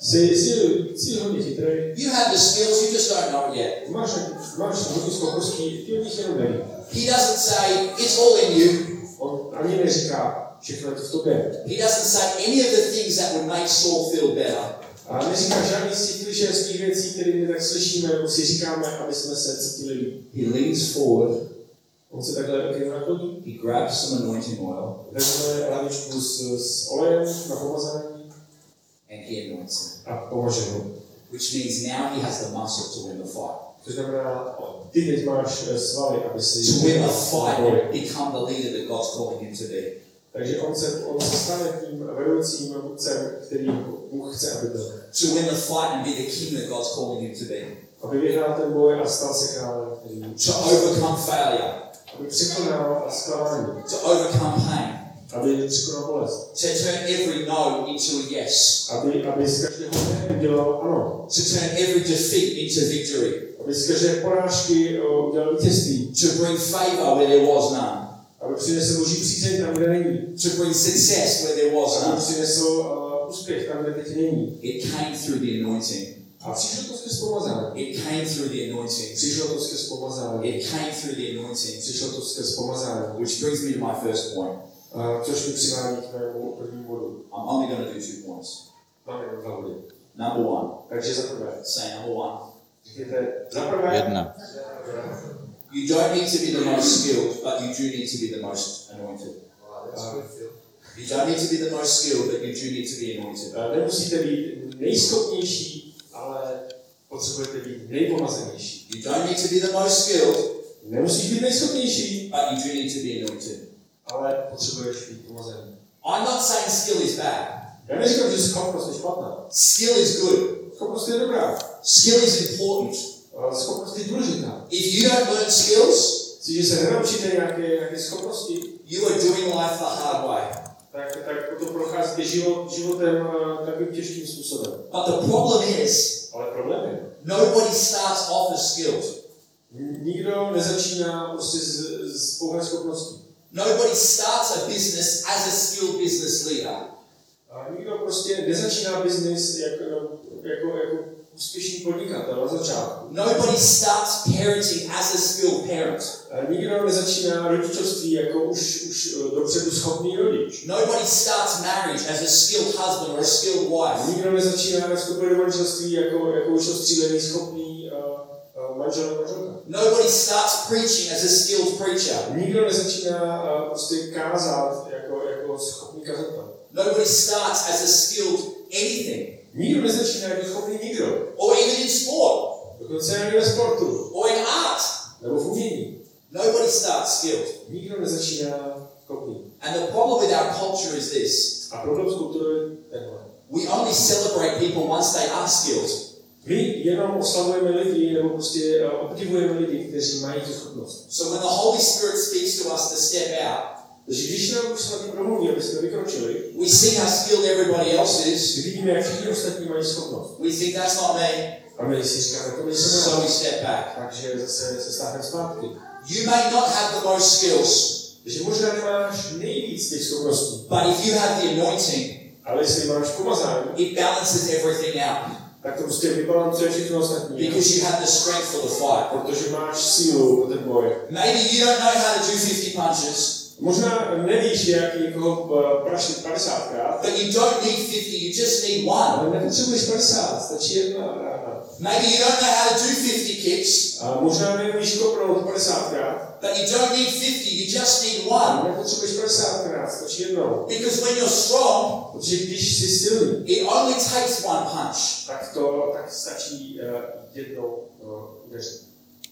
Jsi, jsi, jsi hodně chytrý, You have the skills, you just don't know it yet. máš, máš hodně schopností, ty o nich jenom neví. He doesn't say, it's all in you. On ani neříká, všechno je to v tobě. He doesn't say any of the things that would make Saul feel better. A neříká žádný z těch klišerských věcí, které my tak slyšíme, nebo si říkáme, aby jsme se cítili. He leans forward, On se takhle němu nakloní, he grabs some anointing oil, vezme lahvičku s, s olejem na pomazání and he anoints him. a pomože mu. Which means now he has the muscle to win the fight. To znamená, ty teď máš svaly, aby si... To win the fight and become the leader that God's calling him to be. Takže on se, on se stane tím vedoucím vůdcem, který Bůh chce, aby byl. To win the fight and be the king that God's calling you to be. Aby vyhrál ten boj a stal se králem, To overcome failure. aby překonal zklamání, To overcome pain. aby překonal bolest, To turn every no into a yes. aby, aby z každého ne udělal ano, To turn every defeat into victory. aby z každé porážky udělal vítězství, To bring favor where there was none. Aby přinesl boží přízeň tam, kde není, To bring success where there was aby none. přinesl uh, úspěch tam, kde teď není. It came through the anointing. A přišlo to skrz pomazání. It came through the anointing. Přišlo to skrz pomazání. It came through the anointing. Přišlo to skrz pomazání. Which brings me to my first point. A což mi přivádí k mému prvnímu bodu. I'm only going to do two points. Máme jenom dva body. Number one. Takže za prvé, Say number one. řekněte, za prvé, Jedna. You don't need to be the most skilled, but you do need to be the most anointed. You don't need to be the most skilled, but you do need to be anointed. nemusíte být nejschopnější, ale potřebujete být nejpomazenější. You don't need to be the most skilled, Nemusíš být nejschopnější, but you do need to be anointed. ale potřebuješ být pomazený. I'm not saying skill is bad. Já neříkám, že schopnost je špatná. Skill is good. Schopnost je dobrá. Skill is important. Schopnost je důležitá. If you don't learn skills, Jestliže se nenaučíte nějaké, nějaké schopnosti, you are doing life the hard way. tak, tak potom procházíte život, životem uh, takovým těžkým způsobem. But the problem is, Ale problém je, nobody starts off as skilled. nikdo nezačíná prostě s, s pouhé schopností. Nobody starts a business as a skilled business leader. A nikdo prostě nezačíná biznis jako, jako, jako úspěšný podnikatel na začátku. Nobody starts parenting as a skilled parent. A nikdo nezačíná rodičovství jako už, už eh, dopředu schopný rodič. Nobody starts marriage as a skilled husband or a skilled wife. Nikdo nezačíná do manželství jako, jako už ostřílený, schopný uh, uh, manžel manželka. Nobody starts preaching as a skilled preacher. Nikdo nezačíná uh, prostě kázat jako, jako schopný kazatel. Nobody starts as a skilled anything. Nikdo nezačíná jako schopný nikdo. Or even in sport. Dokonce ani ve sportu. Or in art. Nebo v umění. Nobody starts skilled. Nikdo nezačíná schopný. And the problem with our culture is this. A problém s kulturou je tenhle. We only celebrate people once they are skilled. My jenom oslavujeme lidi, nebo prostě obdivujeme lidi, kteří mají tu schopnost. So when the Holy Spirit speaks to us to step out, Takže když nám už svatý promluví, aby jsme vykročili, we see how skilled everybody else is. my vidíme, jak všichni ostatní mají schopnost. We think that's not me. A my si říkáme, to nejsem So we step back. Takže zase se stáhneme zpátky. You may not have the most skills, možná nemáš nejvíc těch schopností, but if you have the anointing, ale jestli máš pomazání, it balances everything out tak to prostě vybalancuje všechno ostatní. because you have the strength for the fight. Protože máš sílu pro ten boj. Maybe you don't know how to do 50 punches, Možná nevíš, jak někoho eh, prašit 50 krát, but you don't need 50, you just need one. ale nepotřebuješ 50, stačí jedna rána. Maybe you don't know how to do 50 kicks, A možná neumíš kopnout 50 krát, but you don't need 50, you just need one. nepotřebuješ 50 krát, stačí jednou. Because when you're strong, Protože když jsi silný, it only takes one punch. tak to tak stačí uh, jednou uh.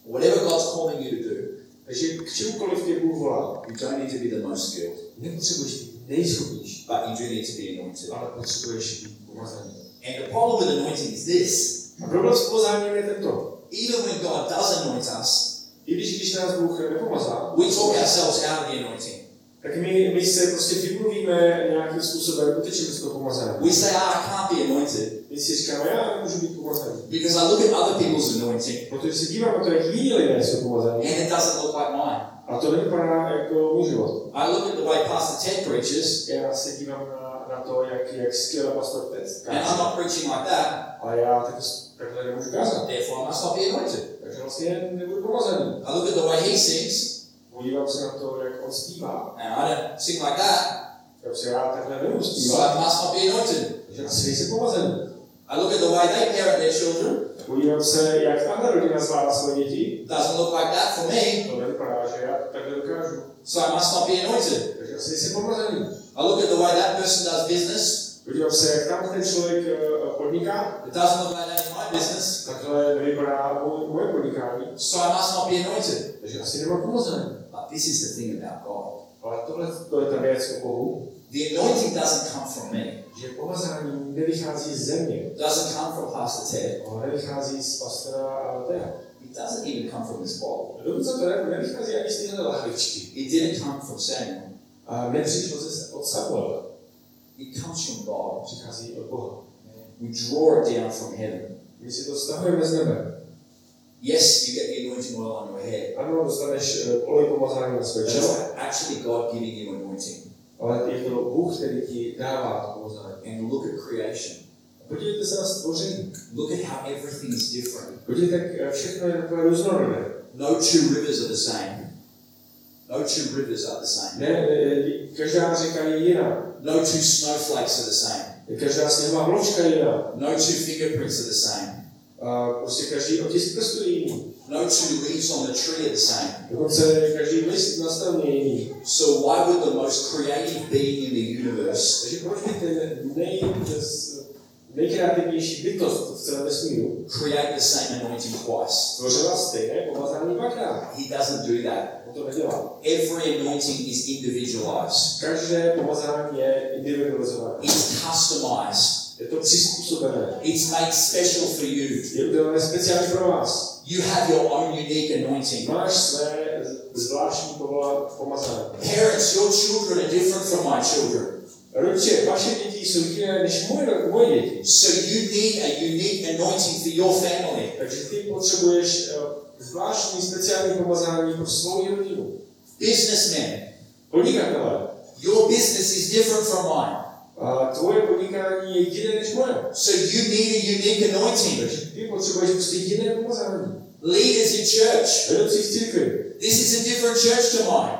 Whatever God's calling you to do, Takže k čemukoliv tě Bůh volá, you don't need to be the most skilled, nepotřebuješ být nejschopnější, but you do need to be anointed. ale potřebuješ být pomazaný. And the problem with anointing is this. A problém s je tento. Even when God does anoint us, I když, když nás Bůh nepomazá, we talk ourselves out of the anointing. Tak my, my se prostě vymluvíme nějakým způsobem, utečeme z toho pomazání. We say, ah, I can't be anointed My si říkáme, já nemůžu být pomazaný. because I look at other people's anointing Protože se dívám na to, jak jiní lidé jsou pomazaní. and it doesn't look like mine. A to nevypadá jako můj život. I look at the way Pastor Ted preaches Já se dívám na, na to, jak, jak skvěle pastor Tec and I'm not preaching like that, Ale já taky, takhle nemůžu kázat. therefore I must not be anointed. Takže vlastně nebudu pomazaný. I look at the way he sings Podívám se na to, jak on zpívá. and I don't sing like that, Takže já takhle so zpívat. I must not be anointed. Takže asi nejsem pomazaný. I look at the way they parent their children, Podívám se, jak tahle rodina zvládá svoje děti. doesn't look like that for me, To nevypadá, že já takhle dokážu. so I must not be anointed. Takže asi nejsem pomazaný. I look at the way that person does business, Podívám se, jak tam ten člověk eh, podniká. it doesn't look like that in my business, Takhle nevypadá moje, podnikání. so I must not be anointed. Takže asi nemám pomazaný. But this is the thing about God. Ale tohle to je ta věc o Bohu, The anointing doesn't come from me, nevychází z země, it doesn't come from Pastor Ted, nevychází z pastora Tea. it doesn't even come from this bottle. Dokonce to ne- nevychází ani z téhle lahvičky. It didn't come from Samuel, A nepřišlo ze, od Samuela, it comes from God. přichází od Boha. We draw it down from heaven. My si to stahujeme z nebe. Yes, you get the anointing oil on your head, Ano, dostaneš olej pomazání na své čelo, it's actually God giving you anointing. ale je to Bůh, který ti dává pomazání. And look at creation. Podívejte se na stvoření. Look at how everything is different. Podívejte, jak všechno je takové různorodé. No two rivers are the same. No two rivers are the same. Ne, ne, každá řeka je jiná. No two snowflakes are the same. Každá sněhová vločka je jiná. No two fingerprints are the same. Prostě každý otisk prstu jiný. No two leaves on the tree are the same. Dokonce každý list na stromě je jiný. So why would the most creative being in the universe Takže proč by ten nej, nejkreativnější bytost v celém vesmíru create the same anointing twice? stvořila stejné pomazání dvakrát? He doesn't do that. On to nedělá. Every anointing is individualized. Každé pomazání je individualizované. It's customized. Je to přizpůsobené. It's made special for you. Je udělané speciálně pro vás. You have your own unique anointing. Máš své zvláštní pomazání. Parents, your children are different from my children. Rodiče, vaše děti jsou jiné než moje, moje děti. So you need a unique anointing for your family. Takže ty potřebuješ zvláštní speciální pomazání pro svou rodinu. Businessmen, Podnikatelé, your business is different from mine. Твое проникание единое лишь мое. So you need a unique anointing. Ти потребуеш единое помазание. Leaders in church. Ведомци в църкви. This is a different church to mine.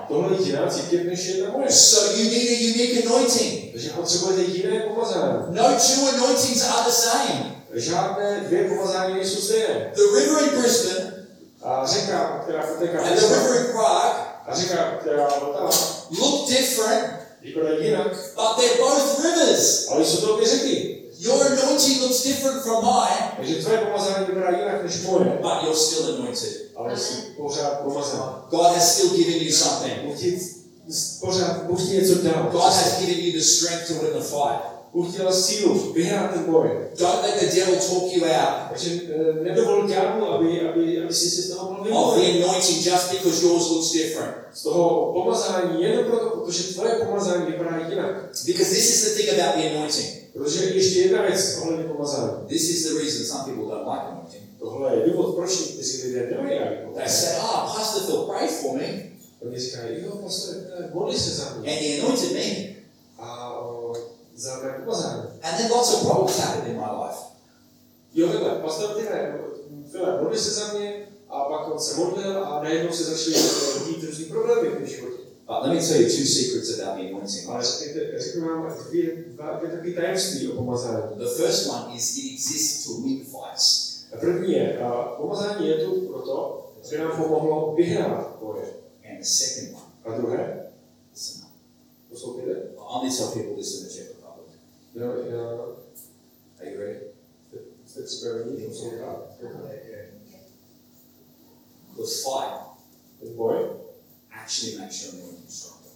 So you need a unique anointing. No two anointings are the same. The river in Brisbane and the river in Prague look different vypadá jinak, but they're both rivers. ale jsou to obě řeky. Your anointing looks different from mine, Takže tvoje pomazání vypadá jinak než moje, but you're still anointed. ale jsi pořád pomazaný. God has still given you something. Bůh ti pořád, Bůh ti něco dal. God has given you the strength to win the fight. Bůh ti dal sílu vyhrát ten boj. Don't let the devil talk you out of the anointing just because yours looks different. Z toho pomazání jenom proto, protože tvoje pomazání vypadá jinak. Because this is the thing about the anointing. Protože ještě jedna věc ohledně pomazání. This is the reason some people don't like anointing. Tohle je důvod, proč někteří lidé nemají rádi They say, oh, ah, Pastor Phil, pray for me. Oni říkají, jo, pastor, modli se za mě. And he anointed me. A And then lots of problems happened in my life. Jo, takhle, pastor Tine, File, modli se za mě a pak on se modlil a najednou se začaly dít různý problémy v mém životě. But let me tell you two secrets about the anointing. Ale řeknu vám dvě, dva, dvě takové tajemství o pomazání. The first one is it exists to win fights. A první je, a pomazání je tu proto, aby nám pomohlo vyhrát boje. And the second one, A druhé, listen up. poslouchejte, I only tell people this in the Czech Republic. jo, jo, Are you ready? jste připraveni poslouchat. The fight Ten boj, actually makes your anointing stronger.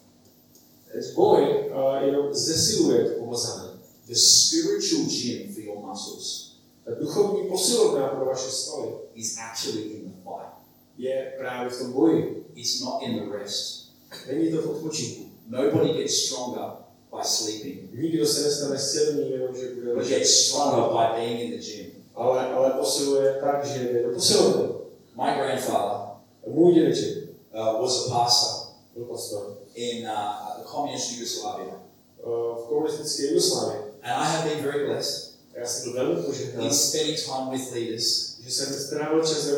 ten boj a jenom zesiluje to pomazání. The spiritual gym for your muscles Ta duchovní posilovna pro vaše svaly is actually in the fight. je právě v tom boji. It's not in the rest. Není to v odpočinku. Nobody gets stronger by sleeping. Nikdo se nestane silný, jenom že bude But ležet gets stronger by being in the gym. ale, ale posiluje tak, že jde do posilovny. My grandfather Můj dědeček uh, was a pastor byl pastor in uh, the communist Yugoslavia. uh, v komunistické Jugoslávii. And I have been very blessed já jsem byl velmi in spending time with leaders že jsem strávil čas s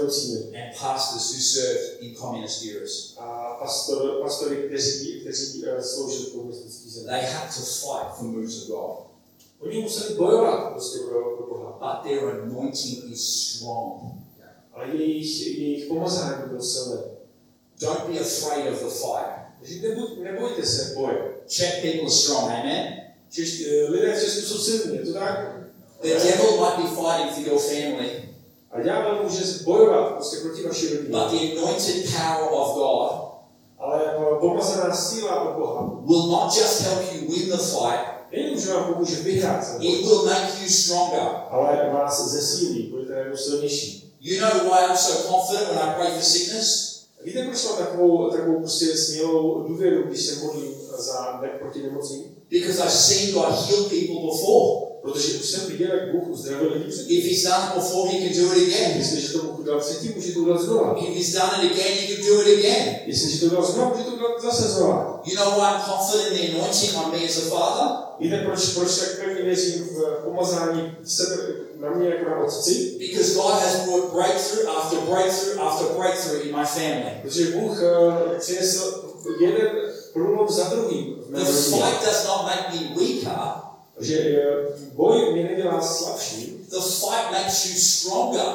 and pastors who served in communist eras. a pastor, pastory, kteří, kteří uh, sloužili v komunistické zemi. They had to fight for moves of God. Oni museli bojovat prostě pro, pro Boha, But their anointing is strong. ale jejich, jejich pomazání bylo silné. Don't be afraid of the fire. Nebuď, nebojte se boje. Czech people are strong, amen? Češ, eh, lidé v Česku jsou silní, je to tak? The devil might be fighting for your family, A ďábel může bojovat prostě proti vaší rodině. but the anointed power of God will not just help you win the fight, nejenom, vám pomůže vyhrát it will make you stronger. ale vás zesílí, budete najednou silnější. You know why I'm so confident when I pray for sickness? Víte, proč mám takovou, takovou prostě smělou důvěru, když se modlím za proti nemocím? Because I've seen God heal people before. Protože už jsem viděl, jak Bůh uzdravil lidi. If He's done it before, He can do it again. Jestliže to Bůh udělal předtím, může to udělat znova. If He's done it again, He can do it again. Jestliže to udělal znova, může to udělat zase znova. You know why I'm confident in the anointing on me as a father? Víte, proč, proč tak pevně věřím v pomazání sebe na mě jako na otci? Because God has brought breakthrough after breakthrough after breakthrough in my family. Protože Bůh uh, přinesl jeden průlom za druhým The fight does not make me weaker, Že boj mě nedělá slabší, the fight makes you stronger.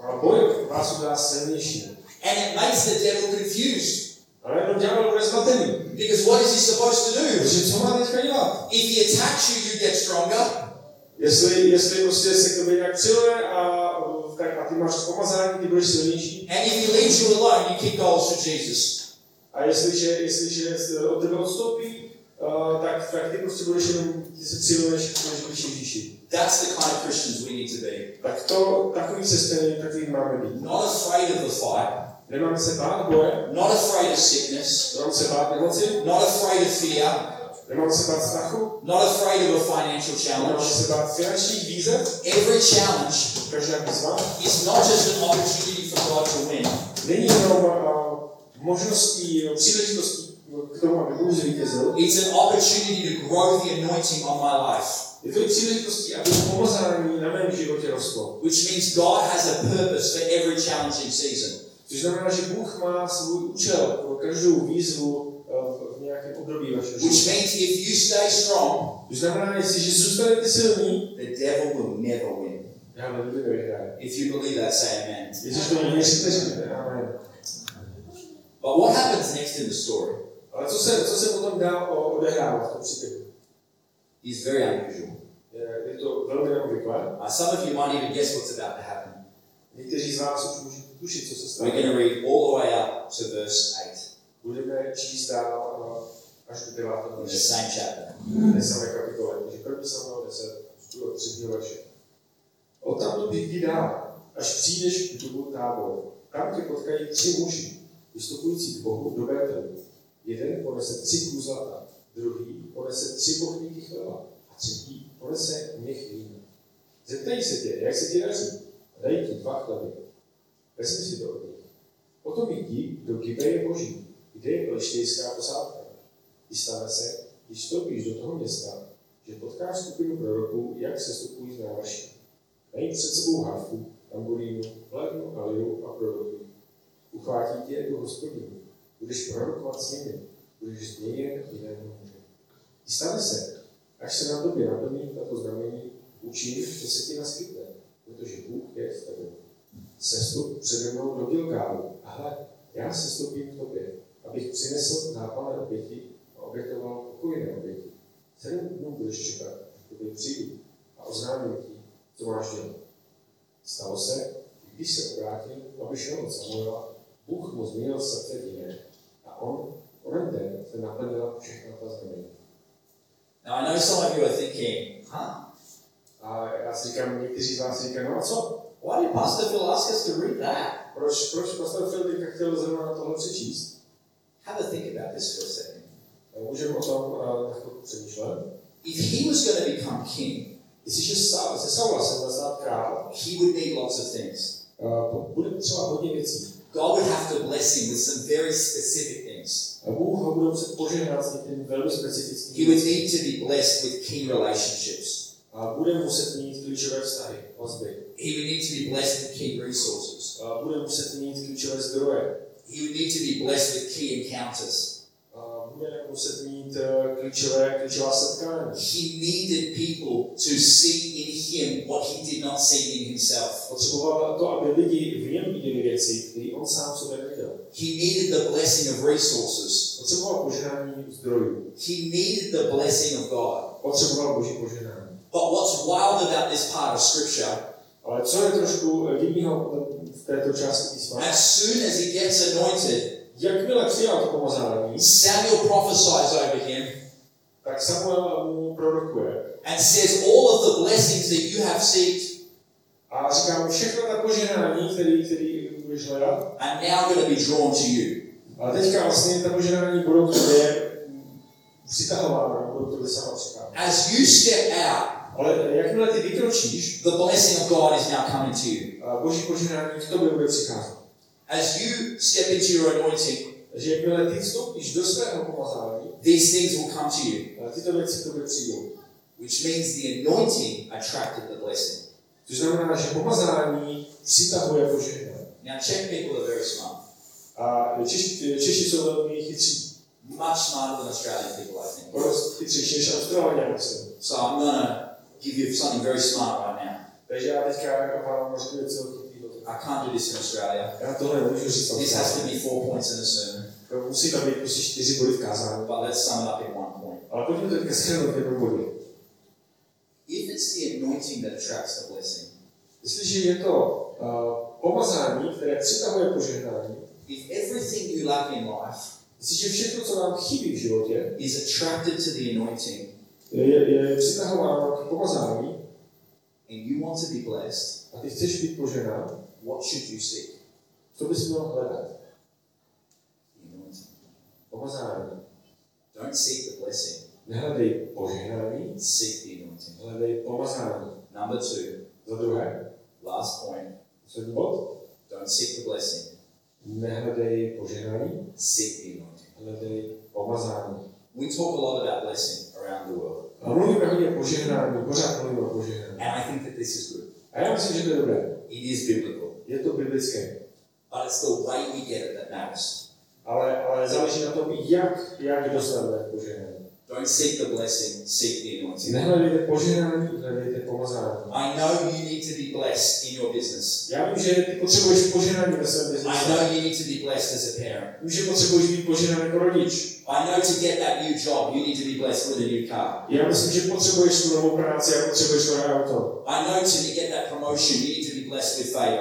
ale boj vás udělá silnější. And it makes the devil confused. Ale jenom ďábel bude zmatený. Because what is he supposed to do? Protože co má teďka dělat? If he attacks you, you get stronger. Jestli, jestli prostě se k tobě nějak přiluje a, uh, tak, a ty máš pomazání, ty budeš silnější. And if he leaves you alone, you kick goals for Jesus. A jestliže, jestliže od tebe odstoupí, uh, tak, tak ty prostě budeš jenom, ty se přiluješ, budeš blíž Ježíši. That's the kind of Christians we need to be. Tak to, takový křesťané, takový máme být. Not afraid of the fight, Nemáme se bát boje, not afraid of sickness, nemáme se bát nemoci, not afraid of fear, Nemám se bát strachu, not afraid of a financial challenge. se bát finančních výzev. Every challenge Každá výzva is not just an opportunity for God to win, není jenom uh, možností, příležitostí k tomu, aby Bůh zvítězil. it's an opportunity to grow the anointing on my life. Je to i příležitostí, aby pomazání na mém životě rostlo. Which means God has a purpose for every challenging season. Což znamená, že Bůh má svůj účel pro každou výzvu v nějakém období vašeho Which means if you stay strong, Což znamená, jestliže zůstanete silní, the devil will never win. já nevím, nevyhraje. If you believe that, say amen. Jestliže to věříte, amen. But what happens next in the story Ale co se, co se potom dá odehrává v tom příběhu? is very unusual. Je, je to velmi neobvyklé. Uh, some of you might even guess what's about to happen. Někteří z vás už můžete tušit, co se We're stane. going to read all the way up to verse 8 Budeme číst dál uh, až do 9. in the verše. same chapter. té samé kapitole. Takže první Samuel 10, čtu od 3. verše. O tamto jdi dál, až přijdeš k dobu táboru. Tam tě potkají tři muži, vystupující k Bohu do Bételu. Jeden ponese tři ků zlata, druhý ponese tři bochníky chleba a třetí ponese měch vína. Zeptají se tě, jak se ti daří, dají ti dva chleby. Vezmi si to od nich. Potom jdi do Gibeje Boží, kde je pleštejská posádka. I stane se, když vstoupíš do toho města, že potkáš skupinu proroků, jak se stupují z návrší. Mají před sebou harfu, tamburínu, flétnu a liru a prorokují. Uchvátí tě jako hospodinu. Budeš prorokovat s nimi. Budeš změněn v jiného muže. I stane se, až se na tobě naplní tato znamení, učin, že se ti naskytne, protože Bůh je s tebou. Sestup přede mnou do Gilgálu. A hle, já se stopím k tobě, abych přinesl zápalné oběti a obětoval pokojné oběti. Sedm dnů budeš čekat, k tobě přijdu a oznámím ti, co máš dělat. Stalo se, když se obrátil, aby šel od Samuela, Bůh mu změnil srdce jiné Now, I know some of you are thinking, huh? A já si říkám, někteří z vás říkají, no a co? Why did Pastor Phil ask us to read that? Proč, proč pastor Phil teďka chtěl zrovna na tohle přečíst? Have a think about this for a second. Můžeme o tom na přemýšlet. If he was going to become king, Jestliže Sa- se Saula se stát král, he would need lots of things. uh, bude třeba hodně věcí. God would have to bless him with some very specific things. A Bůh ho bude muset požehnat s některým velmi specifickým He would need to be blessed with key relationships. A bude muset mít klíčové vztahy, vazby. He would need to be blessed with key resources. A bude muset mít klíčové zdroje. He would need to be blessed with key encounters. A bude muset mít uh, klíčové, klíčová setkání. He needed people to see in him what he did not see in himself. Potřeboval to, aby lidi v něm viděli věci, které on sám sobě neviděl. He needed the blessing of resources. Potřeboval požehnání zdrojů. He needed the blessing of God. Potřeboval boží požehnání. But what's wild about this part of Scripture, Ale co je trošku eh, divného v této části písma? as soon as he gets anointed, Jakmile přijal to pomazání, Samuel prophesies over him tak Samuel mu prorokuje and says, All of the blessings that you have sought a říká mu všechno ta požehnání, který, který hledat. are now going to be drawn to you. A teďka vlastně ta požehnání budou k tobě přitahována, budou k tobě sama. As you step out, Ale jakmile ty vykročíš, the blessing of God is now coming to you. a boží požehnání k tobě bude přicházet. As you step into your anointing, Takže jakmile ty vstoupíš do svého pomazání, these things will come to you, a tyto věci k tobě přijdou. which means the anointing attracted the blessing. Což znamená, že pomazání přitahuje požehnání. Now, Czech people are very smart, A Češi, Češi jsou velmi chytří. much smarter than Australian people, I think. Dost chytřejší než Australaně, myslím. So I'm going to give you something very smart right now. Takže já teďka vám řeknu něco chytrýho. I can't do this in Australia. Já tohle nemůžu říct. This has to be four points in a sermon, To musí tam být prostě čtyři body v kázání. but let's sum it up in one point. Ale pojďme to teďka shrnout v jednom bodě. If it's the anointing that attracts the blessing, Jestliže je to uh, pomazání, které přitahuje požehnání, if everything you lack in life jestliže všechno, co nám chybí v životě, is attracted to the anointing je, je přitahováno k pomazání and you want to be blessed, a ty chceš být požehnán, what should you seek? co bys měl hledat? Anointing. Pomazání. Don't seek the blessing, Nehledej požehnání, seek the anointing. hledej pomazání. Number two, Za druhé, last point, poslední bod, don't seek the blessing, nehledej požehnání, seek the anointing. hledej pomazání. We talk a lot about blessing around the world, A mluvíme hodně o požehnání, pořád mluvíme o požehnání. and I think that this is good. A já myslím, že to je dobré. It is biblical, Je to biblické. but it's the way we get it that matters. Ale, ale záleží na tom, jak, jak dostaneme požehnání. Don't seek the blessing, seek the anointing. Nehledejte požehnání, hledejte pomazání. I know you need to be blessed in your business. Já vím, že ty potřebuješ požehnání ve svém I know you need to be blessed as a parent. Vím, že potřebuješ být požehnán jako rodič. I know to get that new job, you need to be blessed with a new car. Já myslím, že potřebuješ tu novou práci a potřebuješ nové auto. I know to get that promotion, you need to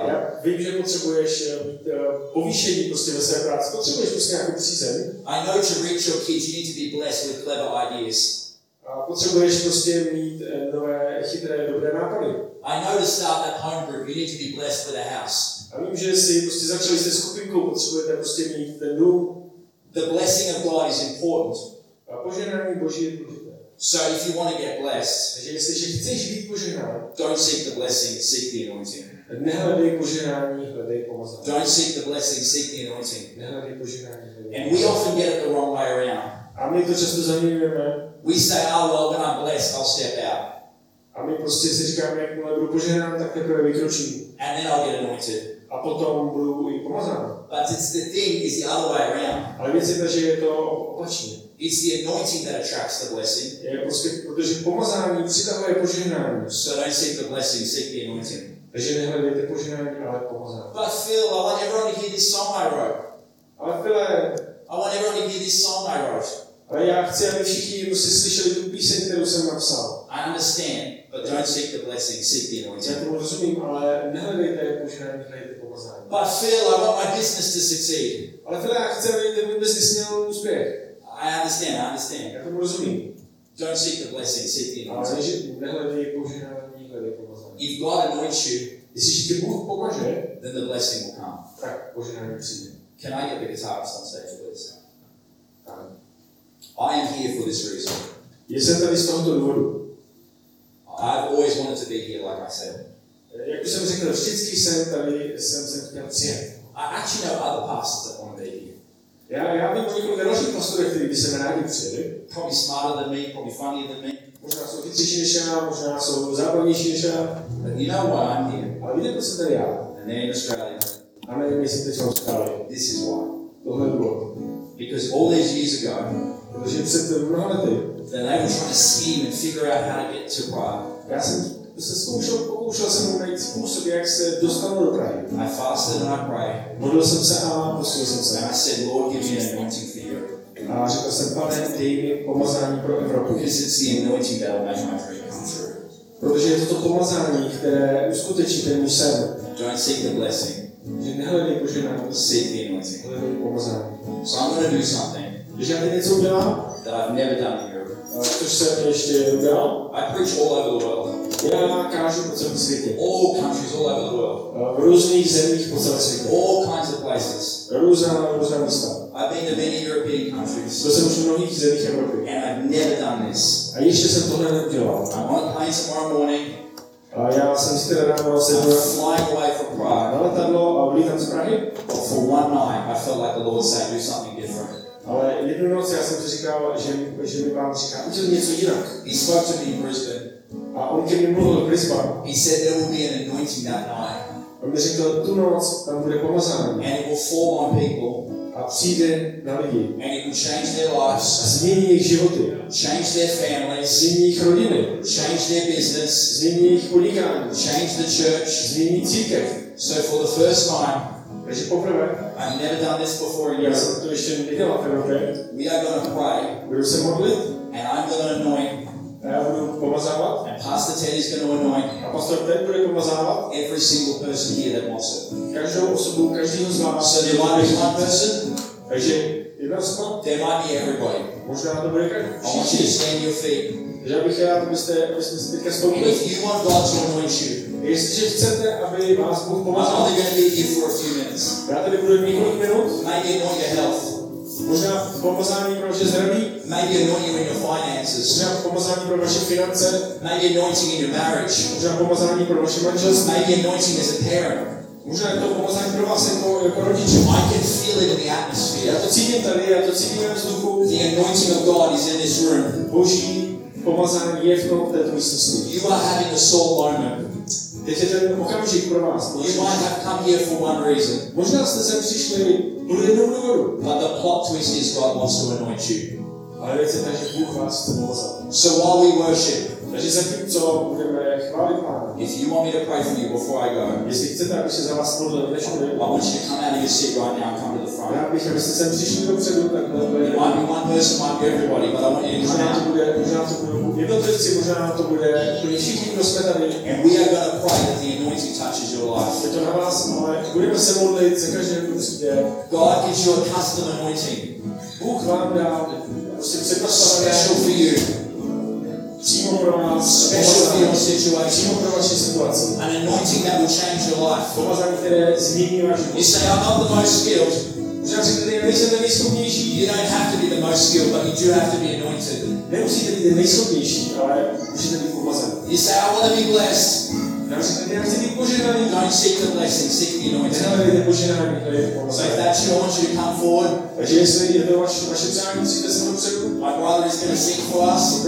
Já vím, že potřebuješ eh, mít eh, povýšení prostě ve své práci. Potřebuješ prostě nějakou přízeň. I know to reach your kids, you need to be blessed with clever ideas. A potřebuješ prostě mít eh, nové, chytré, dobré nápady. I know to start that home group, you need to be blessed with a house. A vím, že si prostě začali se skupinkou, potřebujete prostě mít ten dům. The blessing of God is important. A požehnání Boží je důležité. So if you want to get blessed, don't seek the blessing, seek the anointing. Nehledej požehnání, hledej pomazání. Don't seek the blessing, seek the anointing. Nehledej požehnání, hledej And we often get it the wrong way around. A my to často zaměňujeme We say, oh, well, when I'm blessed, I'll step out. a my prostě si říkáme, jakmile budu požehnán, tak teprve vykročím. And then I'll get anointed. A potom budu i pomazán. But it's the thing is the other way around. Ale věc je ta, že je to opačně. It's the anointing that attracts the blessing. Je prostě, protože pomazání přitahuje požehnání. So don't seek the blessing, seek the anointing. Takže nehledejte požehnání, ale pomazání. But Phil, I want everyone to hear this song I wrote. Ale I want everyone to hear this song I wrote. ale já chci, aby všichni prostě slyšeli tu píseň, kterou jsem napsal. I understand, but don't seek the blessing, seek the Já anointing. tomu rozumím, ale nehledejte požehnání, hledejte pomazání. But Phil, I want my business to succeed. Ale File, já chci, aby ten můj biznis měl úspěch. I understand, I understand. Já tomu rozumím. Don't seek the blessing, seek the Ale anointing. že nehledej požehnání. If God anoints you, Jestliže ti Bůh pomože, then the blessing will come. tak požehnání přijde. Can I get the guitarist on stage, please? I am here for this reason. Jsem tady z tohoto důvodu. I've always wanted to be here, like I said. Jak už jsem řekl, vždycky jsem tady, jsem se chtěl přijet. I actually know other pastors that want to be here. Já, já vím o několika dalších pastorech, kteří by se rádi přijeli. Probably smarter than me, probably funnier than me można sofistyczniejsza, można są zabawniejsza. Ginawa niya, pabili ko sa daya, nanay na Australia, ano yung message sa Australia? This is why. Doon na Because all these years ago, because you've said the then I was trying to scheme and figure out how to get to Prague. Kasi, sa skúšal, pokúšal som nájsť spôsob, jak sa dostanú do Prahy. I fasted and I prayed. Modlil som sa a posil som sa. And I said, Lord, give me an anointing for you. A řekl jsem, pane, dej mi pomazání pro Evropu. Protože je to to pomazání, které uskuteční ten můj sen. Don't seek the blessing, Že nehledej požehnání, seek the anointing. hledej pomazání. So I'm going to do something Když já teď něco udělám, that I've never done in Europe. a což jsem ještě udělal, I preach all over the world, já kážu po celém světě. all countries all over the world, A V různých zemích po celém světě. all kinds of places. Různá, různá místa. I've been to many European countries, Byl jsem už v mnohých zemích Evropy. and I've never done this. A ještě jsem tohle neudělal. I'm on a plane tomorrow morning. A já jsem teda ráno I'm flying away from Prague. na letadlo a vlítám z Prahy. But for one night, I felt like the Lord said, do something different. Ale jednu noc já jsem si říkal, že, že mi pán říká, něco jinak. He spoke to me in Brisbane. A on ke mně mluvil v Brisbane. He said there will be an anointing that night, On mi řekl, tu noc tam bude pomazání. and it will fall on people, A přijde na lidi. and it will change their lives, změní jejich životy. change their families, Změní jejich rodiny. change their business, Změní jejich podnikání. change the church. Změní církev. So for the first time, Takže poprvé, I've never done this before in já Europe. jsem to ještě nedělal v Evropě, We are going to pray, budu se modlit and I'm going to anoint, a já budu pomazávat. and Pastor Ted is going to anoint A pastor Ted bude pomazávat every single person here that wants it. každou osobu, každého z vás. So there might be one person, Takže jedna osoba, there might be everybody. možná to bude každý. I want you to stand your feet. Takže já bych rád, abyste, abyste se teďka stoupili. if you want God to anoint you, Jestliže chcete, aby vás Bůh I'm pomazal, only going to be here for a few minutes. já tady budu několik minut, Maybe anoint your health. Možná pomazání pro vaše zdraví, maybe anointing in your finances, možná pomazání pro vaše finance, maybe anointing in your marriage, možná pomazání pro vaše manželství, maybe anointing as a parent. možná je to pomazání pro vás jako, jako rodiče. I can feel it in the Já atmosphere. to cítím tady, já to cítím ve vzduchu. The anointing of God is in this room. Boží pomazání je v této místnosti. You are having a soul moment. Teď ten okamžik pro vás. You might have come here for one reason, Možná jste sem přišli kvůli jednomu důvodu, but the plot twist is God wants to anoint you. ale věc je tak, že Bůh vás chce pomazat. So while we worship, Takže zatímco budeme chválit Pána, if you want me to pray for you before I go, jestli chcete, aby se za vás modlil, než I want you to come out of your seat right now and come to the front. já bych, abyste sem přišli dopředu, takhle It might be one person, might be everybody, but I want you to come Možná to out. bude, možná to budou jednotlivci, možná to bude úplně všichni, kdo jsme tady. And we are going to pray that the anointing touches your life. Je to na vás, ale budeme se modlit za každého, kdo přijde. God gives you a custom anointing, Bůh vám dá prostě special for you, Special for your situation. An anointing that will change your life. You say, I'm not the most skilled. You don't have to be the most skilled, but you do have to be anointed. You say, I want to be blessed. Don't seek the blessing, seek the anointing. So if that's you, I want you to come forward. My brother is going to sing for us.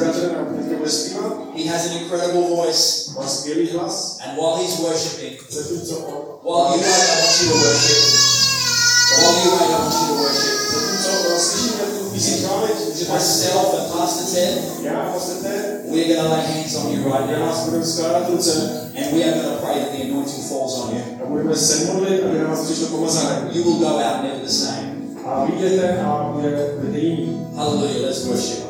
Pristina. He has an incredible voice. And while he's worshiping, while you might not want to worship, while you might not want to worship, myself and Pastor Ted, Pastor Ted, we're going to lay hands on you right now. And we are going to pray that the anointing falls on you. You will go out never the same. Hallelujah, let's worship.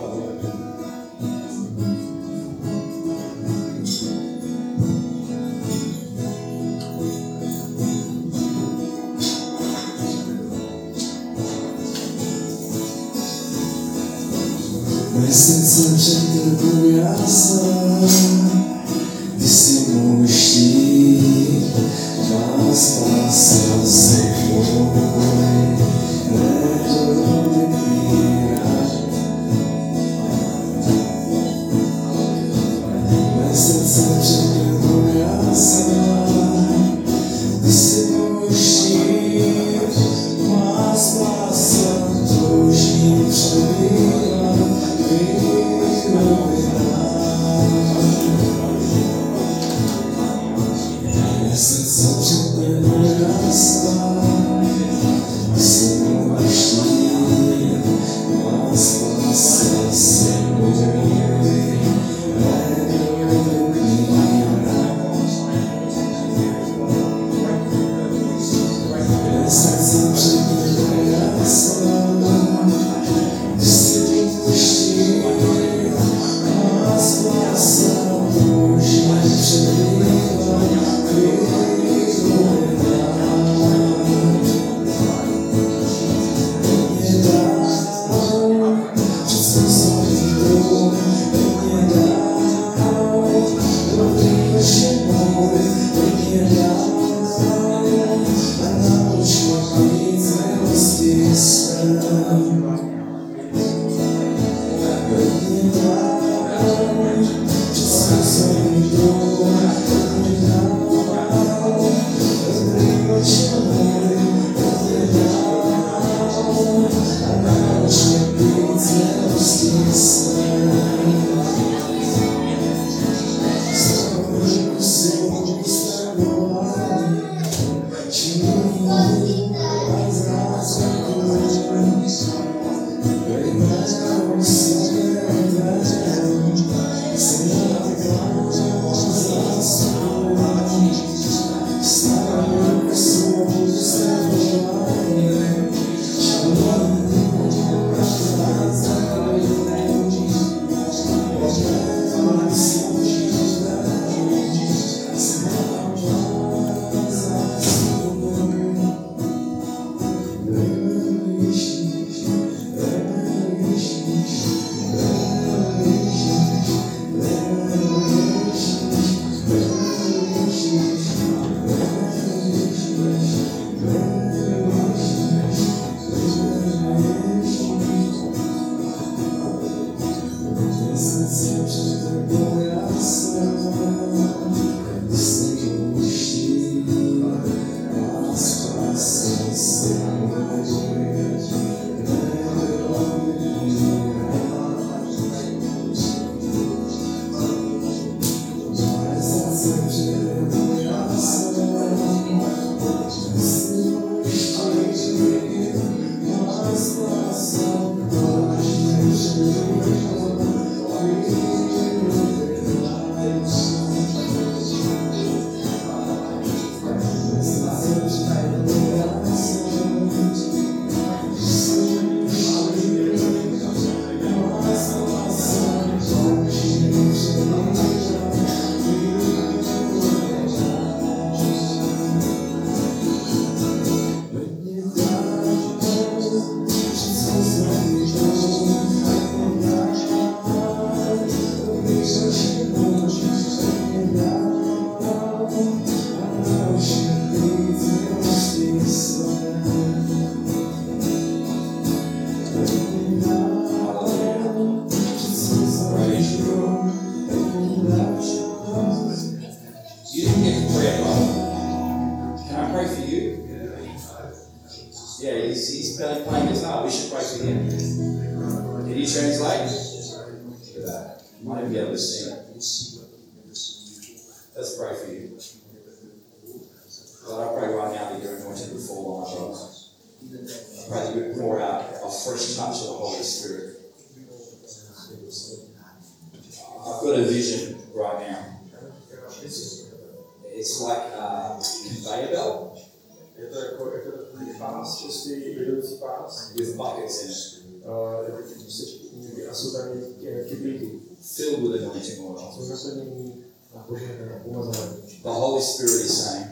The Holy Spirit is saying,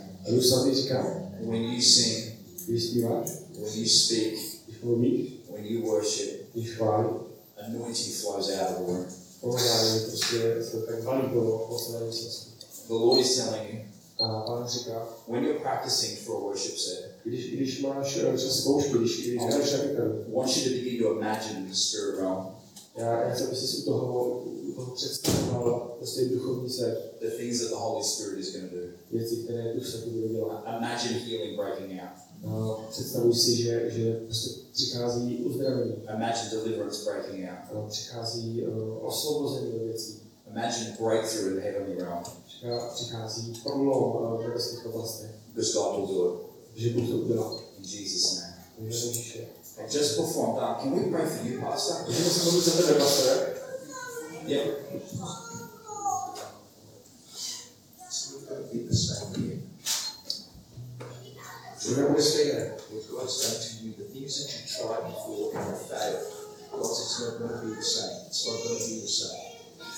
when you sing, when you speak, when you worship, anointing flows out of the room. The Lord is telling you, when you're practicing for a worship set, I want you to begin to imagine the spirit realm. Já, já aby si u toho, toho představoval prostě duchovní svět, the things that the Holy Spirit is going to do. věci, které Duch Svatý bude dělat. Imagine healing breaking out. A představuj si, že, že prostě přichází uzdravení, Imagine deliverance breaking out. a přichází uh, osvobození do věcí, Imagine breakthrough in the heavenly realm. Přichá- přichází průlom uh, v nebeských oblastech, Because God will do že Bůh to udělá. it in Jesus' name. Just before I'm uh, can we pray for you, Pastor? Za tebe, pastore? Yeah. It's not going to be the same here. Že nebude stejné. What God's done to you, the things that you tried before and failed, God says it's not going to be the same. It's not going to be the same.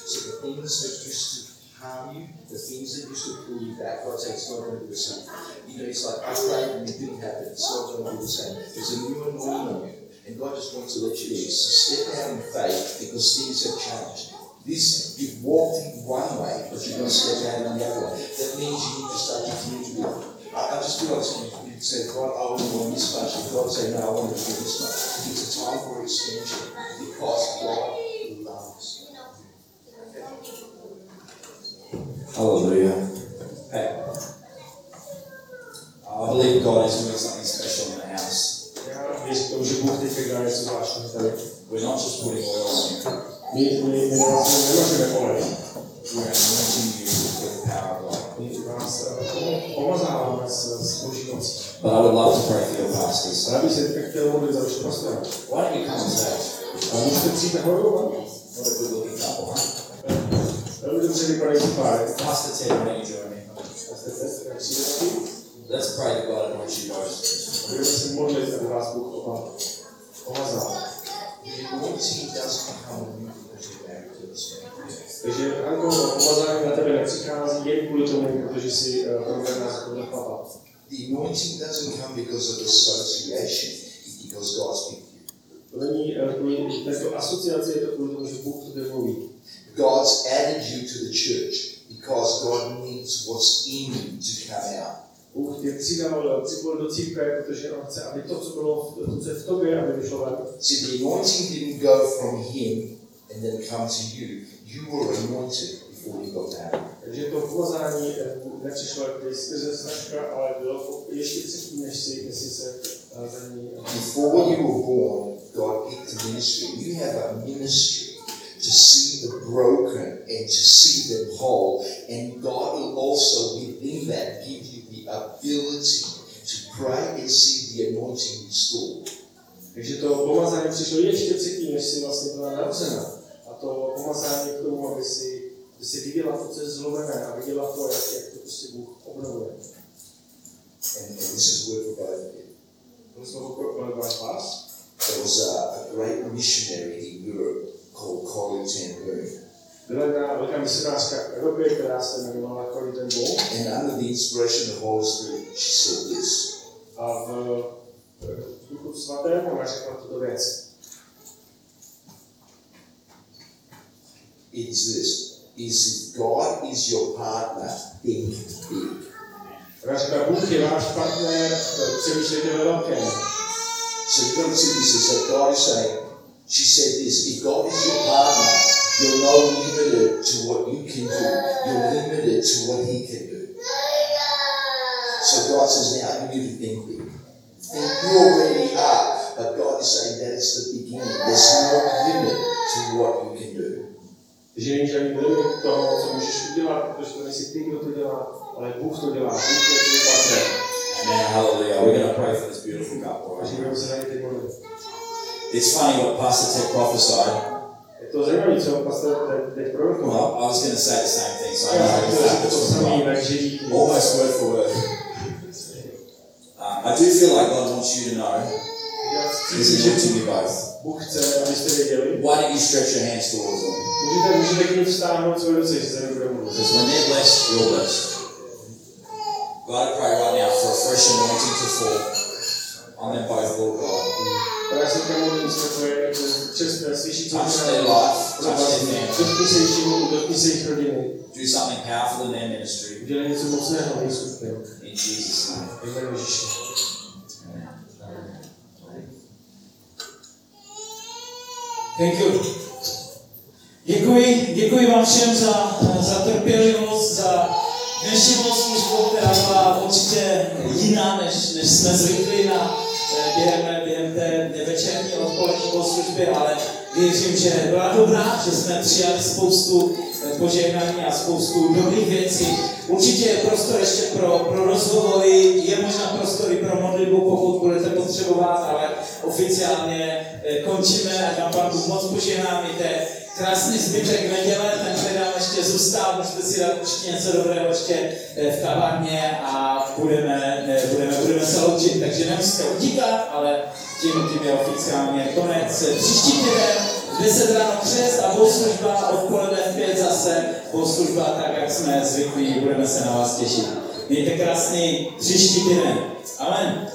So the things that used to harm you, the things that used to pull you back, God says it's not going to be the same. You know, it's like I prayed and it didn't happen. It's not going to be the same. There's a new anointing on you. And God just wants to let you know, so step out in faith because things have changed. This, you've walked in one way, but you're going to step out in the other way. That means you need to start to be. I, I just feel like you say, God, I want to this much. And God say, no, I want to do this much. It's a time for expansion because God Hallelujah. Hey. I believe God is doing something special in the house. We're not just putting oil on you. We're anointing you with the power of God. But I would love to pray for your pastors. Why don't you come and say, What a good looking couple, huh? Join me? A jste cest, jak přijde taky. Let's pray that God anoints you both. Budeme se modlit, aby vás Bůh pomazal. To. Takže Anko, pomazání na tebe nepřichází jen kvůli tomu, protože jsi proměná za tohle chlapa. The anointing doesn't come because of association, it's because God speaks to. To není uh, kvůli této asociaci, je to kvůli tomu, že Bůh to mluví. God's added you to the church because God needs what's in you to come out. Bůh tě přidal, připojil do církve, protože on chce, aby to, co bylo, to, co je v tobě, aby vyšlo ven. See, the anointing didn't go from Him and then come to you. You were anointed before you got married. Takže to pomazání eh, nepřišlo skrze ale bylo ještě předtím, než si, než si se eh, za ní Before you were born, God picked a ministry. You have a ministry to see the broken and to see them whole. And God will also, within that, give you the ability to pray and see the anointing restored. Takže to přišlo ještě předtím, než si vlastně byla narozena. A to pomazání k tomu, aby si, aby si viděla to, co je zlomené a viděla to, jak, jak to prostě Bůh obnovuje. And, and this is word for both of you. To jsme pro vás. There was a, a great missionary in Europe cold college and learn. And under the inspiration of the Holy Spirit, she said this. It's this. Is if God is your partner, think big. So you've got to see this as God is saying, she said this, if God is your partner, you're not limited to what you can do. You're limited to what he can do. So God says, now you need to think big. And you already are. But God is saying that is the beginning. There's no limit to what you can do. Že není žádný limit toho, co můžeš udělat, protože to nejsi ty, kdo to dělá, ale Bůh to dělá. Bůh je tvůj partner. Amen. Hallelujah. We're going to pray for this beautiful couple. Takže Right se na ně teď modlit. It's funny what Pastor Ted prophesied. To zajímavé, co pastor teď- teď prorokoval. Well, I was going to say the same thing, so I know jsem in chtěl fact říct to it's samý, right. takže díky. almost word for word. Um, I do feel like God wants you to know He's chci, že anointing you both. Why don't you stretch your hands towards them? Můžete, můžete k ním vstáhnout svoje ruce, že se nebude mluvit. Because when they're blessed, you're blessed. God, I pray right now for a fresh anointing to fall on their both Lord Parece que é uma música que é just a switching to their life, touch their family, do something powerful in their ministry. In Jesus' name. Amen. Thank you. Děkuji, děkuji vám všem za, za trpělivost, za dnešní službu, která byla určitě jiná, než, než jsme zvykli na během, během té večerní odpolední bohoslužby, ale věřím, že byla dobrá, že jsme přijali spoustu eh, požehnání a spoustu dobrých věcí. Určitě je prostor ještě pro, pro rozhovory, je možná prostor i pro modlitbu, pokud budete potřebovat, ale oficiálně eh, končíme a Pán Bůh moc požehná, mějte krásný zbytek neděle, ten nám ještě zůstal, můžete si dát ještě něco dobrého ještě eh, v kavárně a budeme, eh, budeme, budeme se loučit, takže nemusíte utíkat, ale tím, tím je oficiálně konec. Příští týden v 10 ráno křest a bohoslužba odpoledne v 5 zase bohoslužba tak, jak jsme zvyklí, budeme se na vás těšit. Mějte krásný příští týden. Amen.